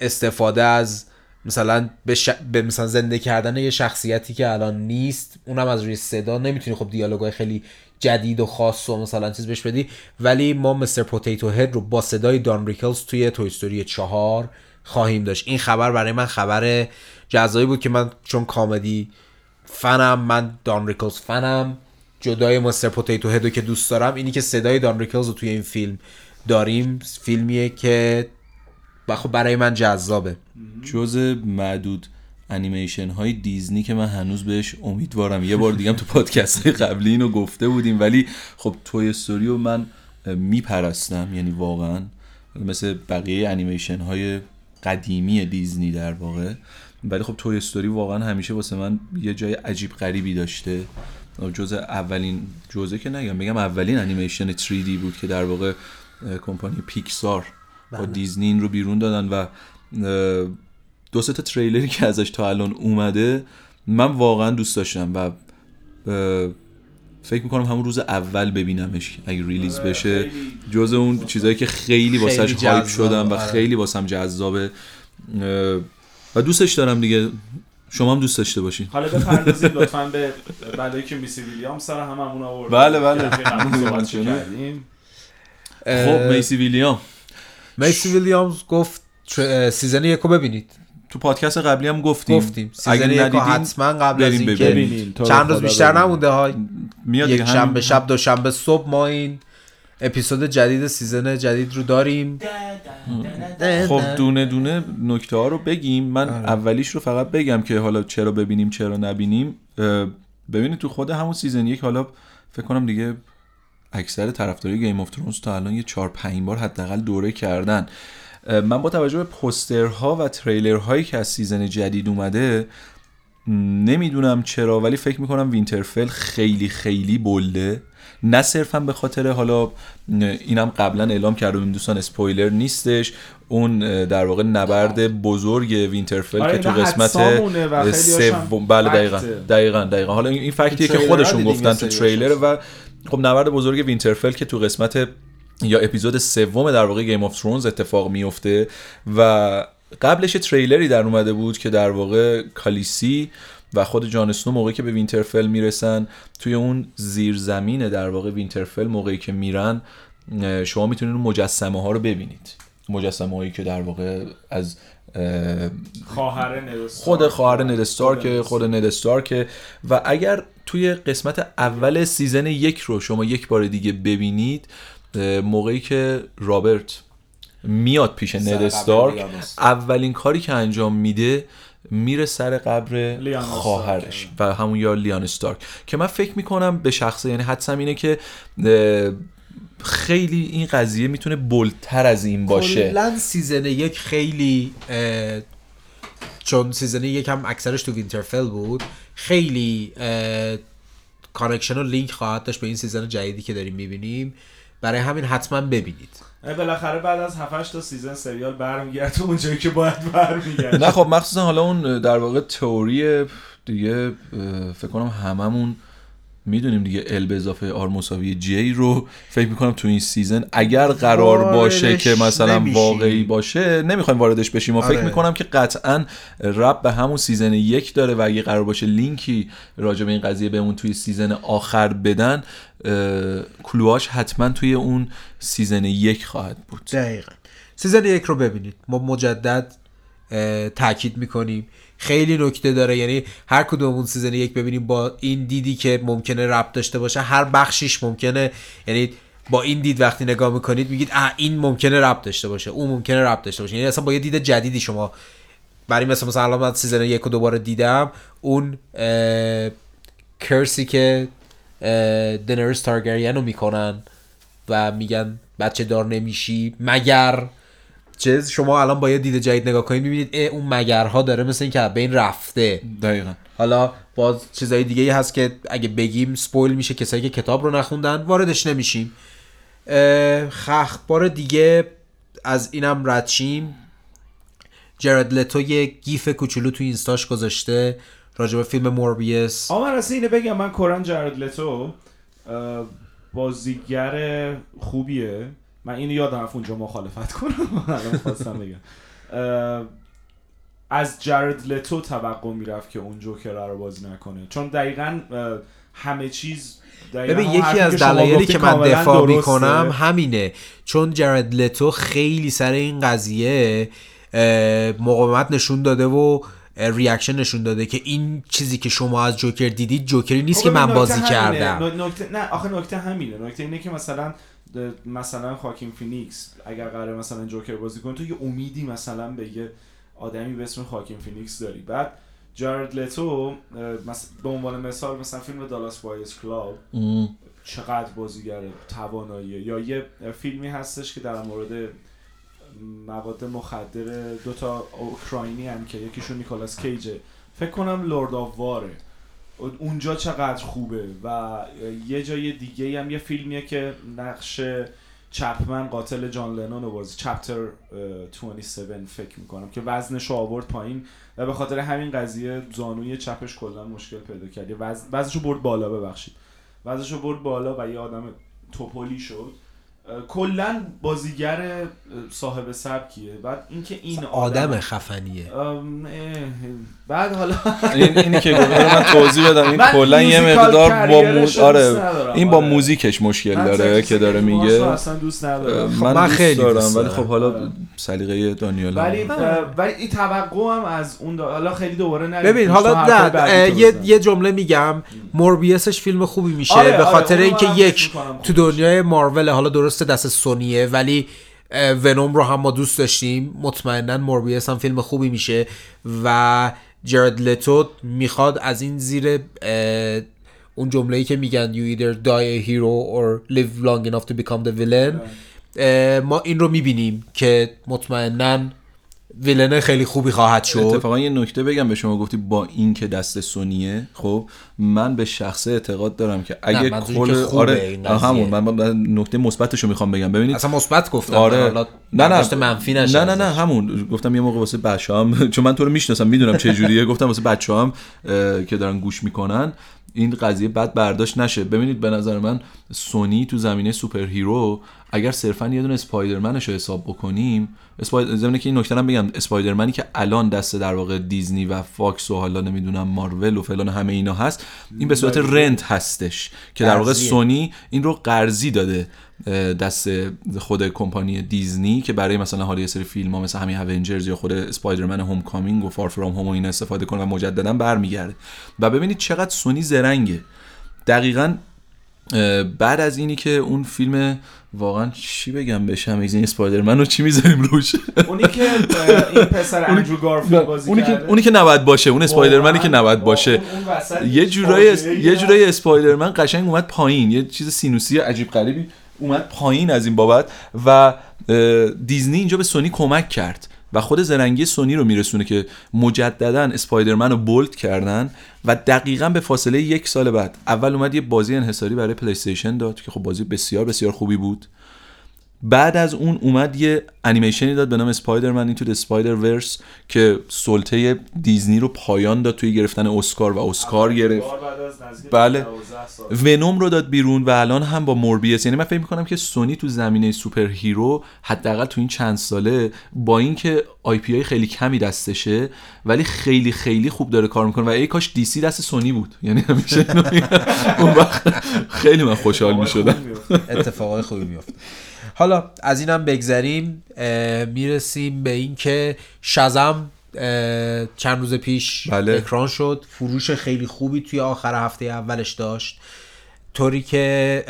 استفاده از مثلا به, ش... به مثلا زنده کردن یه شخصیتی که الان نیست اونم از روی صدا. نمی‌تونی خب دیالوگای خیلی جدید و خاص و مثلا چیز بهش بدی. ولی ما Mr. Potato Head رو با صدای دان ریکلز توی Toy Story چهار خواهیم داشت. این خبر برای من خبر جذابی بود که من چون comedy fan م من دان ریکلز فنم جدای Mr. Potato Head و که دوست دارم اینی که صدای دان ریکلز رو توی این فیلم داریم. فیلمیه که خب برای من جذابه. جز معدود. انیمیشن های دیزنی که من هنوز بهش امیدوارم. یه بار دیگه تو پادکست های قبلی اینو گفته بودیم ولی خب توی استوری رو من میپرستم یعنی واقعا مثل بقیه انیمیشن های قدیمی دیزنی در واقع. ولی خب توی استوری واقعا همیشه واسه من یه جای عجیب غریبی داشته. جز اولین جزء که نگم بگم اولین انیمیشن 3D بود که در واقع کمپانی Pixar با دیزنی این رو بیرون دادن و دو سه تا تریلری که ازش تا الان اومده من واقعا دوست داشتم و فکر می‌کنم همون روز اول ببینمش اگه release آره، بشه. جز اون چیزایی که خیلی واسش hype شدم و آره. خیلی واسم جذابه. و دوستش دارم دیگه. شما هم دوست داشته باشین. حالا بپردازیم لطفا به بلایی که میسی ویلیام سر هم همون آورد بله، بله. کردیم. خب میسی ویلیام. میسی ویلیامز گفت season یکو ببینید. تو پادکست قبلی هم گفتیم. گفتیم. season اگه ندیدین حتما قبل از اینکه چند روز بیشتر. نمونده های؟ میاد یک شنبه شب دوشنبه صبح ما این اپیزود جدید season جدید رو داریم. خب دونه دونه نکته ها رو بگیم. من آره. اولیش رو فقط بگم که حالا چرا ببینیم چرا نبینیم. ببینید تو خود همون season یک حالا فکر کنم دیگه اکثر طرفداری Game of Thrones تا الان یه چهار پنج بار حداقل دوره کردن. من با توجه به پوسترها و تریلرهایی که از season جدید اومده نمی‌دونم چرا ولی فکر می‌کنم وینترفل خیلی خیلی بلده نه صرفا به خاطر حالا اینم قبلا اعلام کردم دوستان اسپویلر نیستش اون در واقع نبرد بزرگ وینترفل آره، که تو قسمت سوم بله دقیقا. دقیقا دقیقا حالا این fact یه که خودشون گفتن تو. تریلر و خب نبرد بزرگ وینترفل که تو قسمت یا اپیزود سوم در واقع Game of Thrones اتفاق میفته و قبلش تریلری در اومده بود که در واقع کالیسی و خود جان اسنو موقعی که به وینترفل می‌رسن توی اون زیرزمین در واقع وینترفل موقعی که میرن شما می‌تونید اون مجسمه ها رو ببینید مجسمه هایی که در واقع از اه، خواهر. خود خواهر ند استارک خود خود ند استارک و اگر توی قسمت اول season یک رو شما یک بار دیگه ببینید موقعی که رابرت میاد پیش ند استارک. اولین کاری که انجام میده میره سر قبر خواهرش. و همون یا لیان استارک که من فکر می‌کنم به شخصه یعنی حدسم اینه که خیلی این قضیه می‌تونه bold تر از این باشه کلا season یک خیلی چون season یک هم اکثرش تو وینترفل بود خیلی connection و لینک خواهد داشت به این season جدیدی که داریم می‌بینیم برای همین حتما ببینید. بالاخره بعد از 7 تا season سریال برمیگرده تو اونجایی که باید برمیگرده. نه خب مخصوصا حالا اون در واقع تئوری دیگه فکر کنم هممون می‌دونیم دیگه L به اضافه R مساوی J رو فکر می‌کنم تو این season اگر قرار باشه که مثلا نمیشیم. واقعی باشه نمی‌خوایم واردش بشیم. و فکر آره. می‌کنم که قطعا ربط به همون season یک داره و اگه قرار باشه لینکی راجع به این قضیه بهمون توی season آخر بدن اه، clue هاش حتما توی اون season یک خواهد بود. دقیقا. season یک رو ببینید. ما مجدد تاکید می‌کنیم. خیلی نکته داره. یعنی هر کدوم اون season یک ببینیم با این دیدی که ممکنه ربط داشته باشه. هر بخشیش ممکنه. یعنی با این دید وقتی نگاه می‌کنید میگید اه این ممکنه ربط داشته باشه. اون ممکنه ربط داشته باشه. یعنی اصلا با یه دید جدیدی شما. برای مثلا مثلا من season یک رو دوباره دیدم. اون کرسی که دنرس تارگریان رو می‌کنن و میگن بچه دار نمیشی. مگر چیز شما الان با یه دید جدید نگاه کنید می‌بینید اون مگرها داره مثل این که از بین رفته. دقیقا. حالا باز چیزای دیگه ای هست که اگه بگیم سپویل میشه کسایی که کتاب رو نخوندن واردش نمیشیم. اه، خ اخبار دیگه از اینم رد شیم. جرد لتو یه گیف کوچولو تو اینستاش گذاشته راجع به فیلم موربیس. من راستی اینو بگم من کورن جرد لتو بازیگر خوبیه. من اینو یادم رفت اونجا مخالفت کنم. [laughs] الان خواستم بگم. از جرد لتو توقع می‌رفت که اون جوکر رو بازی نکنه. چون دقیقا همه چیز ببین یکی از دلایلی که من دفاع. می‌کنم همینه. چون جرد لتو خیلی سر این قضیه مقاومت نشون داده و reaction نشون داده که این چیزی که شما از جوکر دیدید جوکری نیست خب که من بازی همینه. کردم. نکته نه آخه نکته همینه. نکته اینه که مثلا مثلا واکین فینیکس اگر قرار مثلا جوکر بازی کنه تو یه امیدی مثلا به یه آدمی به اسم واکین فینیکس داری. بعد جارد لتو به عنوان مثال مثلا فیلم Dallas Buyers Club. چقدر بازیگر تواناییه. یا یه فیلمی هستش که در مورد مواد مخدر دوتا اوکراینی هم که یکیشون نیکولاس کیجه. فکر کنم لورد آف واره. اونجا چقدر خوبه و یه جای دیگه هم یه فیلمیه که نقش چپمن قاتل جان لنون رو بازی چپتر 27 فکر می‌کنم که وزنش رو آورد پایین و به خاطر همین قضیه زانوی چپش کلا مشکل پیدا کرد. وزن وزنش رو برد بالا ببخشید. وزنش رو برد بالا و یه آدم توپلی شد. کلا بازیگر صاحب سبکیه بعد اینکه این آدم خفنیه بعد حالا این اینی که گفتم من توضیح بدم این کلا یه مقدار با موز... آره این با آره. موزیکش مشکل داره که داره میگه اصلا دوست ندارم من, من دوست خیلی دارم ولی. خب حالا آره. سلیقه دانیال ولی. اه، ولی این توقع هم از اون دا... حالا خیلی دوباره نریم ببین حالا نه یه. یه جمله میگم موربیسش فیلم خوبی میشه آره، به آره، خاطر اینکه یک تو دنیای مارول حالا درسته دست سونیه ولی ونوم رو هم ما دوست داشتیم. مطمئنا موربیس هم فیلم خوبی میشه و جرد لتو می‌خواد از این زیر اون جمله ای که میگن you either die a hero or live long enough to become the villain. ما این رو می‌بینیم که مطمئنا ویلن خیلی خوبی خواهد شد. اتفاقا یه نکته بگم به شما گفتی با این که دست سونیه خب من به شخصه اعتقاد دارم که اگه کل آره. همون من, نکته مثبتش رو می‌خوام بگم. ببینید اصلا مثبت گفتم آره. نه نه. منفی نه نه نه. همون. گفتم یه موقع واسه بچه‌ام چون من تو رو می‌شناسم می‌دونم چه جوریه. گفتم واسه بچه‌ام که دارن گوش می‌کنن. این قضیه بد برداشت نشه. ببینید به نظر من سونی تو زمینه superhero اگر صرفا یه دونه اسپایدرمنش رو حساب بکنیم اسپاید... ضمن که این نکته بگم اسپایدرمنی که الان دست در واقع دیزنی و فاکس و حالا نمی‌دونم مارول و فلان همه اینا هست این به صورت rent هستش که در واقع. سونی این رو قرضی داده. دست خود کمپانی دیزنی که برای مثلا حالا یه سری فیلم ها مثل همین Avengers یا خود Spider-Man Homecoming و Far From Home و این استفاده کنه و مجددا برمیگرده. و ببینید چقدر سونی زرنگه. دقیقا بعد از اینی که اون فیلم واقعا چی بگم بهش این اسپایدرمن رو چی می‌ذاریم روش؟ اونی که این پسر اندرو گارفیلد بازی اونی که اونی که نباید باشه اون اسپایدرمنی که نباید با باشه. یه جورایی یه. جورایی اسپایدرمن قشنگ اومد پایین. یه چیز سینوسی عجیب غریبی اومد پایین از این بابت و دیزنی اینجا به سونی کمک کرد و خود زرنگی سونی رو میرسونه که مجددا اسپایدرمن رو bold کردن و دقیقا به فاصله یک سال بعد اول اومد یه بازی انحصاری برای پلی داد که خب بازی بسیار بسیار خوبی بود. بعد از اون اومد یه انیمیشنی داد به نام Spider-Man Into the Spider-Verse که سلطه دیزنی رو پایان داد توی گرفتن اسکار و اسکار گرفت. بله. ونوم رو داد بیرون و الان هم با موربیس یعنی من فکر می‌کنم که سونی تو زمینه superhero حداقل تو این چند ساله با اینکه IP های خیلی کمی دستشه ولی خیلی خیلی خوب داره کار می‌کنه و ای کاش DC دست سونی بود. یعنی همیشه [laughs] اون وقت خیلی من خوشحال می‌شدم. اتفاقای خوبی میفته حالا از اینم بگذریم می‌رسیم به اینکه شزم چند روز پیش بله. اکران شد. فروش خیلی خوبی توی آخر هفته اولش داشت. طوری که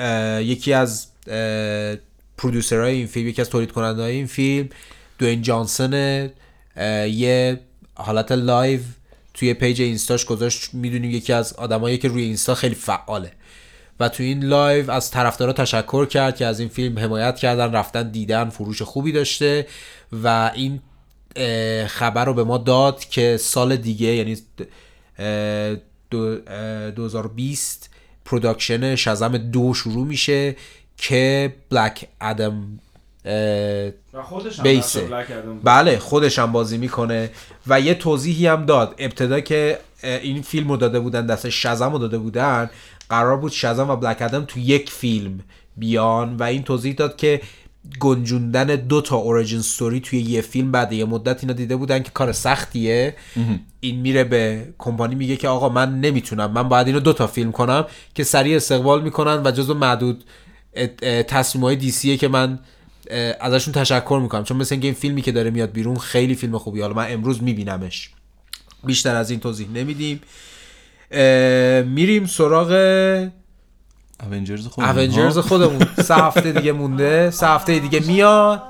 یکی از پرودوسرهای این فیلم یکی از تولید کننده این فیلم دوین جانسون یه حالت live توی page اینستاش گذاشت. می‌دونیم یکی از آدمایی که روی اینستا خیلی فعاله. و تو این live از طرفدارا تشکر کرد که از این فیلم حمایت کردن رفتن دیدن فروش خوبی داشته و این خبر رو به ما داد که سال دیگه یعنی 2020 production شزم دو شروع میشه که Black Adam بیسه. بله خودش هم بازی می‌کنه و یه توضیحی هم داد. ابتدا که این فیلم رو داده بودن دست شزم رو داده بودن. قرار بود شزم و بلک ادم تو یک فیلم بیان و این توضیح داد که گنجوندن دو تا اوریجین ستوری توی یه فیلم بعد یه مدت اینا دیده بودن که کار سختیه. این میره به کمپانی میگه که آقا من نمی‌تونم من باید اینو دو تا فیلم کنم که سریع استقبال می‌کنن و جزو معدود تصمیم های دیسیه که من ازشون تشکر می‌کنم. چون مثل اینکه این فیلمی که داره میاد بیرون خیلی فیلم خوبی حالا من امروز میبینمش. بیشتر از این توضیح نمیدیم. میریم سراغ اونجرز خودمون اونجرز خودمون. [laughs] سه هفته دیگه مونده. سه هفته دیگه میاد.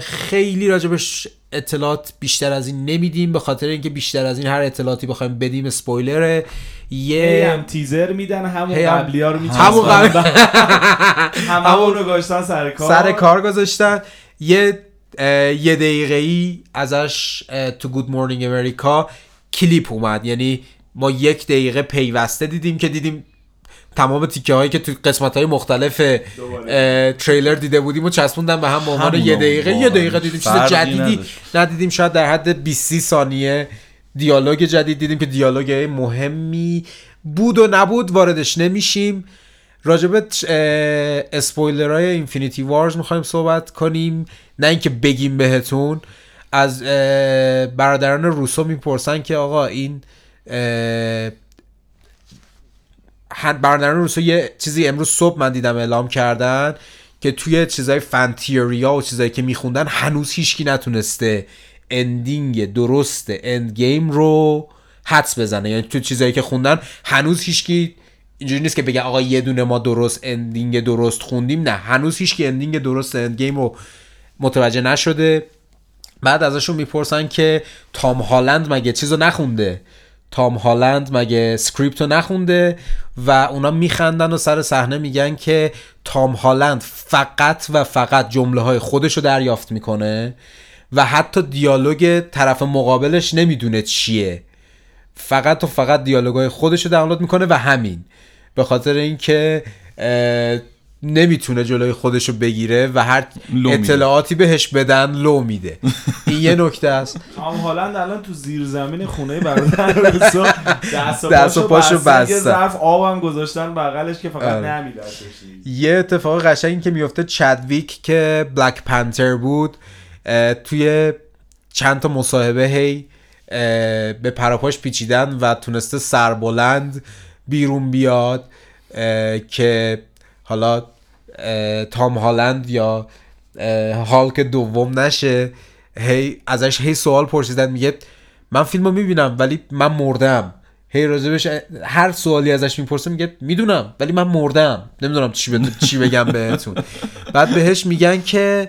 خیلی راجبش اطلاعات بیشتر از این نمیدیم. به خاطر اینکه بیشتر از این هر اطلاعاتی بخوایم بدیم اسپویلره یه هم تیزر میدن همون هم- قبلی ها رو همون قبل- [laughs] همون رو گذاشتن سر کار. سر کار گذاشتن. یه یه دقیقه ای ازش تو گود مورنینگ امریکا کلیپ اومد. یعنی ما یک دقیقه پیوسته دیدیم که دیدیم تمام تیکه هایی که تو قسمت های مختلف تریلر دیده بودیم و چسبوندن به هم به عنوان یه دقیقه. یه دقیقه دیدیم چیز جدیدی. ندیدیم. شاید در حد 20 ثانیه دیالوگ جدید دیدیم که دیالوگ مهمی بود و نبود واردش نمیشیم. راجب اسپویلرهای اینفینیتی وارز می‌خوایم صحبت کنیم. نه اینکه بگیم بهتون. از برادران روسو می‌پرسن که آقا این برادران روسو یه چیزی امروز صبح من دیدم اعلام کردن که توی چیزای فنتیوریا و چیزایی که میخوندن هنوز هیچکی نتونسته ending درست End Game رو حدس بزنه. یعنی تو چیزایی که خوندن هنوز هیچکی اینجوری نیست که بگن آقا یه دونه ما درست ending درست خوندیم نه. هنوز هیچکی ending درست End Game رو متوجه نشده. بعد ازشون می‌پرسن که تام هالند مگه چیزو نخونده؟ تام هالند مگه script رو نخونده؟ و اونا میخندن و سر صحنه میگن که تام هالند فقط و فقط جمله های خودش رو دریافت می‌کنه و حتی دیالوگ طرف مقابلش نمی‌دونه چیه. فقط و فقط دیالوگای خودش رو دانلود می‌کنه و همین. به خاطر اینکه نمی‌تونه جلوی خودش رو بگیره و هر. اطلاعاتی بهش بدن لو میده این یه نکته است [laughs] تام هالند الان تو زیر زمین خونه برادر دست و پاشو بستن. یه. ظرف آبم گذاشتن بغلش که فقط آره. نمیدردش یه اتفاق قشنگی که میفته چدویک که بلک پنتر بود توی چند تا مصاحبه هی به پراپاش پیچیدن و تونسته سربلند بیرون بیاد که حالا تام هالند یا هالک دوم نشه هی ازش هی سوال پرسیدن میگه من فیلم رو می‌بینم ولی من مردم. هی راجبش هر سوالی ازش می‌پرسه میگه می‌دونم ولی من مردم. نمی‌دونم چی. چی بگم بهتون. بعد بهش میگن که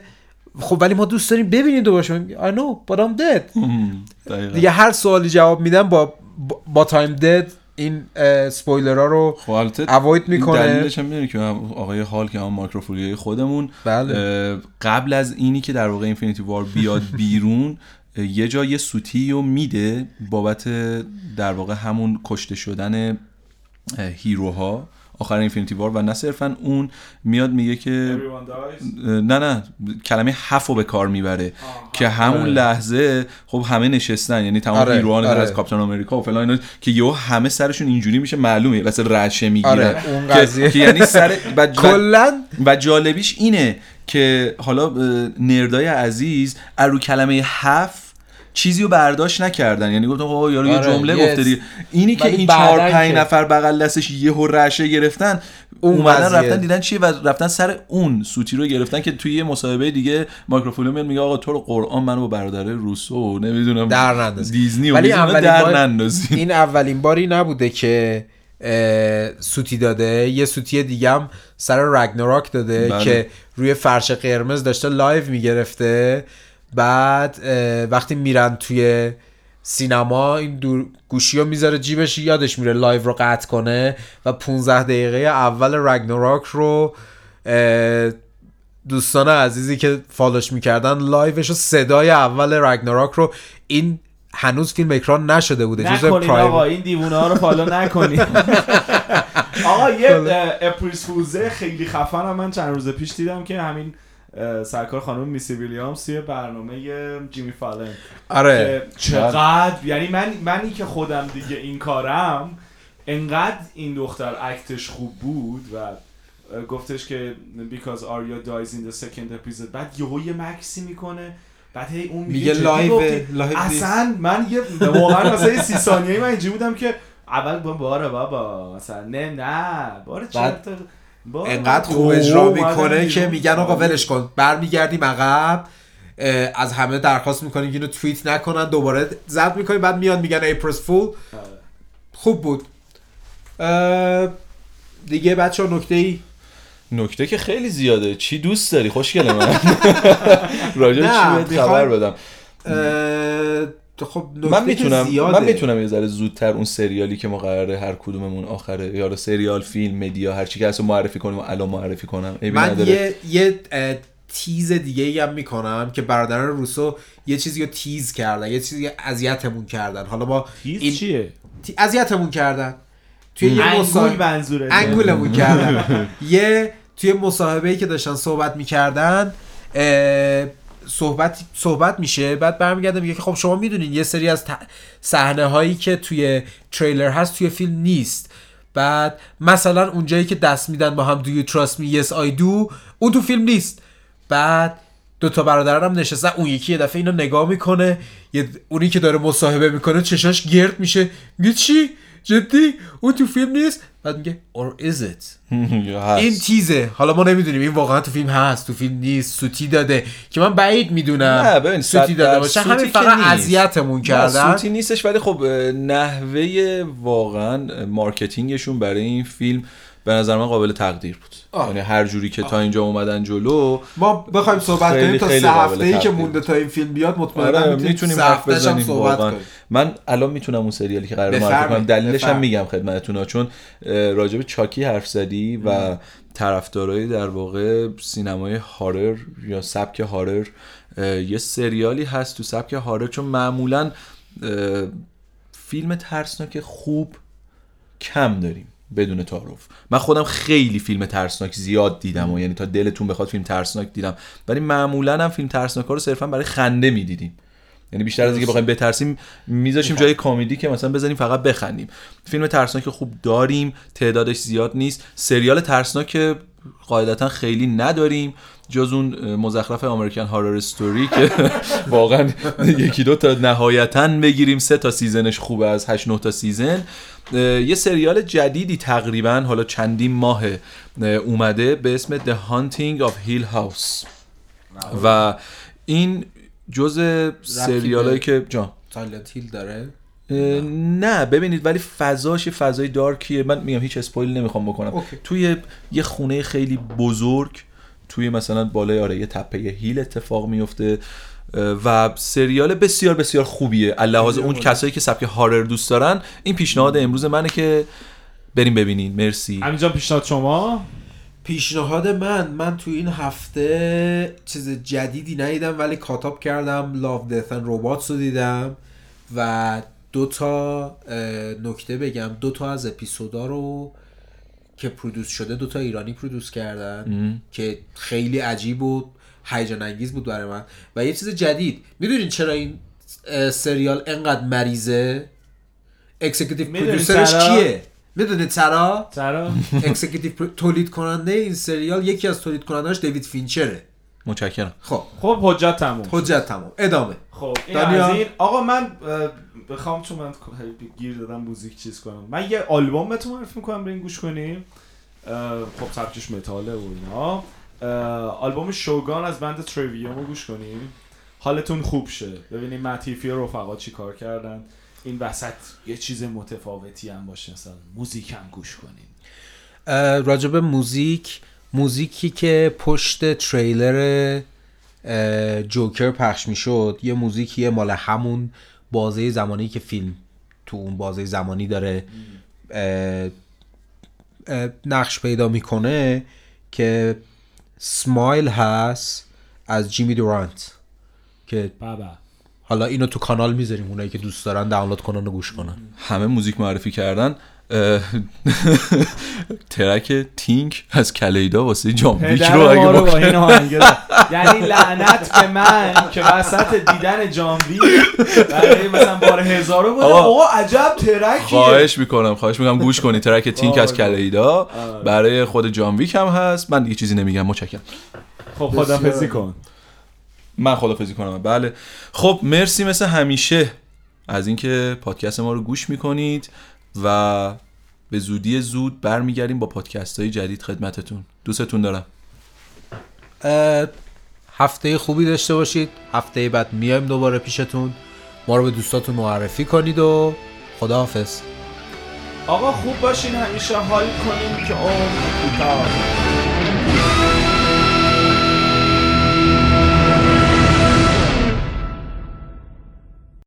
خب ولی ما دوست داریم ببینید دوباره میگه I know but I'm dead. دیگه هر سوالی جواب میدن با با I'm dead این سپویلرها رو خب avoid می‌کنه دلیلش هم می‌دونی که آقای هالک هم مارک روفالوی خودمون بله. قبل از اینی که در واقع اینفینیتی وار بیاد [laughs] بیرون یه جا یه سوتی رو میده بابت در واقع همون کشته شدن هیروها آخر اینفینیتی وار و نه صرفا اون میاد میگه که Everyone dies. نه نه کلمه حف رو به کار می‌بره آه. که همون لحظه خب همه نشستن یعنی تمام آره، هیروان آره. از کاپیتان آمریکا و فلان اینا که یهو همه سرشون اینجوری میشه معلومه واسه رشه می‌گیرن آره، که- یعنی سر [laughs] کلا و جالبیش اینه که حالا نردای عزیز از رو کلمه حف چیزی رو برداشت نکردن یعنی گفتم آقا یارو یه آره، جمله گفته دیگه اینی که این چهار پنج که- نفر بغل دستش یهو رشه گرفتن اون اومدن قضیه. رفتن دیدن چیه و رفتن سر اون سوتی رو گرفتن که توی یه مصاحبه دیگه مایکروفون میگه آقا تو رو قرآن منو با برادرا روسو نمی‌دونم در ننداز. دیزنی ولی اولین در بار- این اولین باری نبوده که سوتی داده یه سوتی دیگه هم سر رگناراک داده بله. که روی فرش قرمز داشته live می‌گرفته بعد وقتی میرن توی سینما این دور گوشی رو می‌ذاره جیبش یادش میره live رو قطع کنه و 15 دقیقه اول رگناراک رو دوستان عزیزی که followش می‌کردن liveش و صدای اول رگناراک رو این هنوز فیلم اکران نشده بوده نکنین آقا این دیوونه ها رو follow نکنین. [laughs] آقا یه April Fool's ه خیلی خفن هم من چند روز پیش دیدم که همین سرکار خانم میسی ویلیامز توی برنامه جیمی فالن. آره. که چقدر یعنی من منی که خودم دیگه این کارم انقدر این دختر اکتش خوب بود و گفتش که because Arya dies in the second episode بعد یهو یه مکسی می‌کنه بعد هی اون میگه لایو اصلا من یه واقعا مثلا یه سی ثانیه‌ای من اینجوری بودم که اول با باره بابا مثلا نه نه باره باره انقدر خوب اجرا می‌کنه که. میگن آقا ولش کن. برمیگردیم عقب از همه درخواست می‌کنیم که اینو توییت نکنن دوباره زد می‌کنیم بعد میان میگن اپریس فول آره. خوب بود. دیگه بچه نکته ای؟ نکته که خیلی زیاده. چی دوست داری؟ خوشگل من. [laughs] راجع چی بهت خبر بدم؟ خب من می‌تونم زیاده. من می‌تونم یه ذره زودتر اون سریالی که ما قراره هر کدوممون آخره یا رو سریال فیلم مدیا هر چی که رو معرفی کنیم و الان معرفی کنم. من نداره. یه یه تیز دیگه ای هم می‌کنم که برادران روسو یه چیزی رو تیز کردن یه چیزی اذیتمون کردن. حالا ما تیز این- چیه؟ اذیتمون کردن. توی یه انگول مصاحبه منظوره انگولمون کردن. یه توی مصاحبه ای که داشتن صحبت می‌کردن صحبت صحبت میشه بعد برمیگرده میگه که خب شما می‌دونین یه سری از صحنه هایی که توی تریلر هست توی فیلم نیست. بعد مثلا اونجایی که دست میدن با هم do you trust me? Yes I do. اون تو فیلم نیست. بعد دو تا برادران هم نشستن اون یکی یه دفعه اینو نگاه می‌کنه یه اونی که داره مصاحبه می‌کنه چشاش گرد میشه. میگه چی؟ جدی؟ اون تو فیلم نیست؟ بعد میگه or is it. [laughs] این تیزه. حالا ما نمی‌دونیم. این واقعا تو فیلم هست. تو فیلم نیست. سوتی داده. که من بعید می‌دونم نه ببین سوتی داده باشه. همین فقط. اذیتمون کردن. سوتی نیستش ولی خب نحوه واقعا marketingشون برای این فیلم به نظر من قابل تقدیر بود آه. یعنی هر جوری که تا اینجا اومدن جلو ما بخوایم صحبت خیلی کنیم تا سه هفته ای که مونده. تا این فیلم بیاد مطمئنا آره می‌تونیم حرف بزنیم صحبت واقعا کنیم من الان می‌تونم اون سریالی که قرار معرفی کنم دلیلش هم. میگم خدمتتون. چون به چاکی حرف زدی و طرفدارای در واقع سینمای horror یا سبک horror یه سریالی هست تو سبک هارر چون معمولا فیلم ترسناک خوب کم داریم بدون تعارف. من خودم خیلی فیلم ترسناک زیاد دیدم و یعنی تا دلتون بخواد فیلم ترسناک دیدم. ولی معمولا هم فیلم ترسناک ها رو صرفا برای خنده می‌دیدیم. یعنی بیشتر از اینکه بخوایم بترسیم میذاشیم جای کمدی که مثلا بزنیم فقط بخندیم. فیلم ترسناک خوب داریم تعدادش زیاد نیست. سریال ترسناک قاعدتا خیلی نداریم. جز اون مزخرف American Horror Story که [laughs] واقعا یکی دو تا نهایتا بگیریم. سه تا seasonش خوبه از 8 9 تا season. یه سریال جدیدی تقریبا حالا چندین ماه اه، اومده به اسم The Haunting of Hill House. و این جز سریالایی که جان. سایلنت هیل داره؟ نه. ببینید ولی فضاش یه فضای darkیه. من میگم هیچ spoil نمی‌خوام بکنم. okay. توی یه خونه خیلی بزرگ توی مثلا بالای آره یه تپه هیل اتفاق میفته. و سریال بسیار بسیار خوبیه. لحاظ اون کسایی که سبک هارر دوست دارن این پیشنهاد امروز منه که بریم ببینین. مرسی. همینجا پیشنهاد شما؟ پیشنهاد من من تو این هفته چیز جدیدی ندیدم ولی کاتاب کردم لاف دثن روباتس رو دیدم و دو تا نکته بگم. دو تا از اپیزودا رو که produce شده دوتا ایرانی produce کردن که خیلی عجیب و هیجان انگیز بود برای من. و یه چیز جدید. می‌دونین چرا این سریال انقدر مریضه؟ executive می‌دونی producerش؟ کیه؟ می‌دونید چرا چرا executive پر- تولید کننده این سریال یکی از تولید کنندهاش دیوید فینچره. متشکرم. خب. خب حجت تموم حجت تمام ادامه. خب این؟ از این آقا من اه، بخوام چون من گیر دادم موزیک چیز کنم. من یه آلبوم بهتون معرفی می‌کنم برین گوش کنیم. خب سبکش متاله و اینا. آلبوم شوگان از بند تریویوم رو گوش کنیم. حالتون خوب شه. ببینیم متیفی و رفقا چی کار کردن. این وسط یه چیز متفاوتی هم باشه مثلا موزیک هم گوش کنیم. اه، راجب موزیک موزیکی که پشت تریلر جوکر پخش می‌شد یه موزیکیه مال همون بازه زمانی که فیلم تو اون بازه زمانی داره نقش پیدا می‌کنه که سمایل هست از جیمی دورانت که بابا. حالا اینو تو کانال می‌ذاریم اونایی که دوست دارن دانلود کنن و گوش کنن. همه موزیک معرفی کردن. ترک تینک از کلیدا واسه جام ویک رو اگه ما با- این. یعنی لعنت به من که وسط دیدن جانوی برای مثلا بار هزارو بود آقا. عجب ترکیه. خواهش می‌کنم خواهش می‌کنم گوش کنی. ترک [laughs] تینک از. کلیدا. برای خود جان ویک هم هست. من دیگه چیزی نمیگم متشکرم. خب خدافزی کن. من خدافزی کنم. بله. خب مرسی مثل همیشه از اینکه پادکست ما رو گوش می‌کنید و به زودی زود برمیگردیم با پادکست های جدید خدمتتون. دوستتون دارم. هفته خوبی داشته باشید. هفته بعد میایم دوباره پیشتون. ما رو به دوستاتون معرفی کنید و خداحافظ. آقا خوب باشین. همیشه حال کنیم که عمر کوتاه.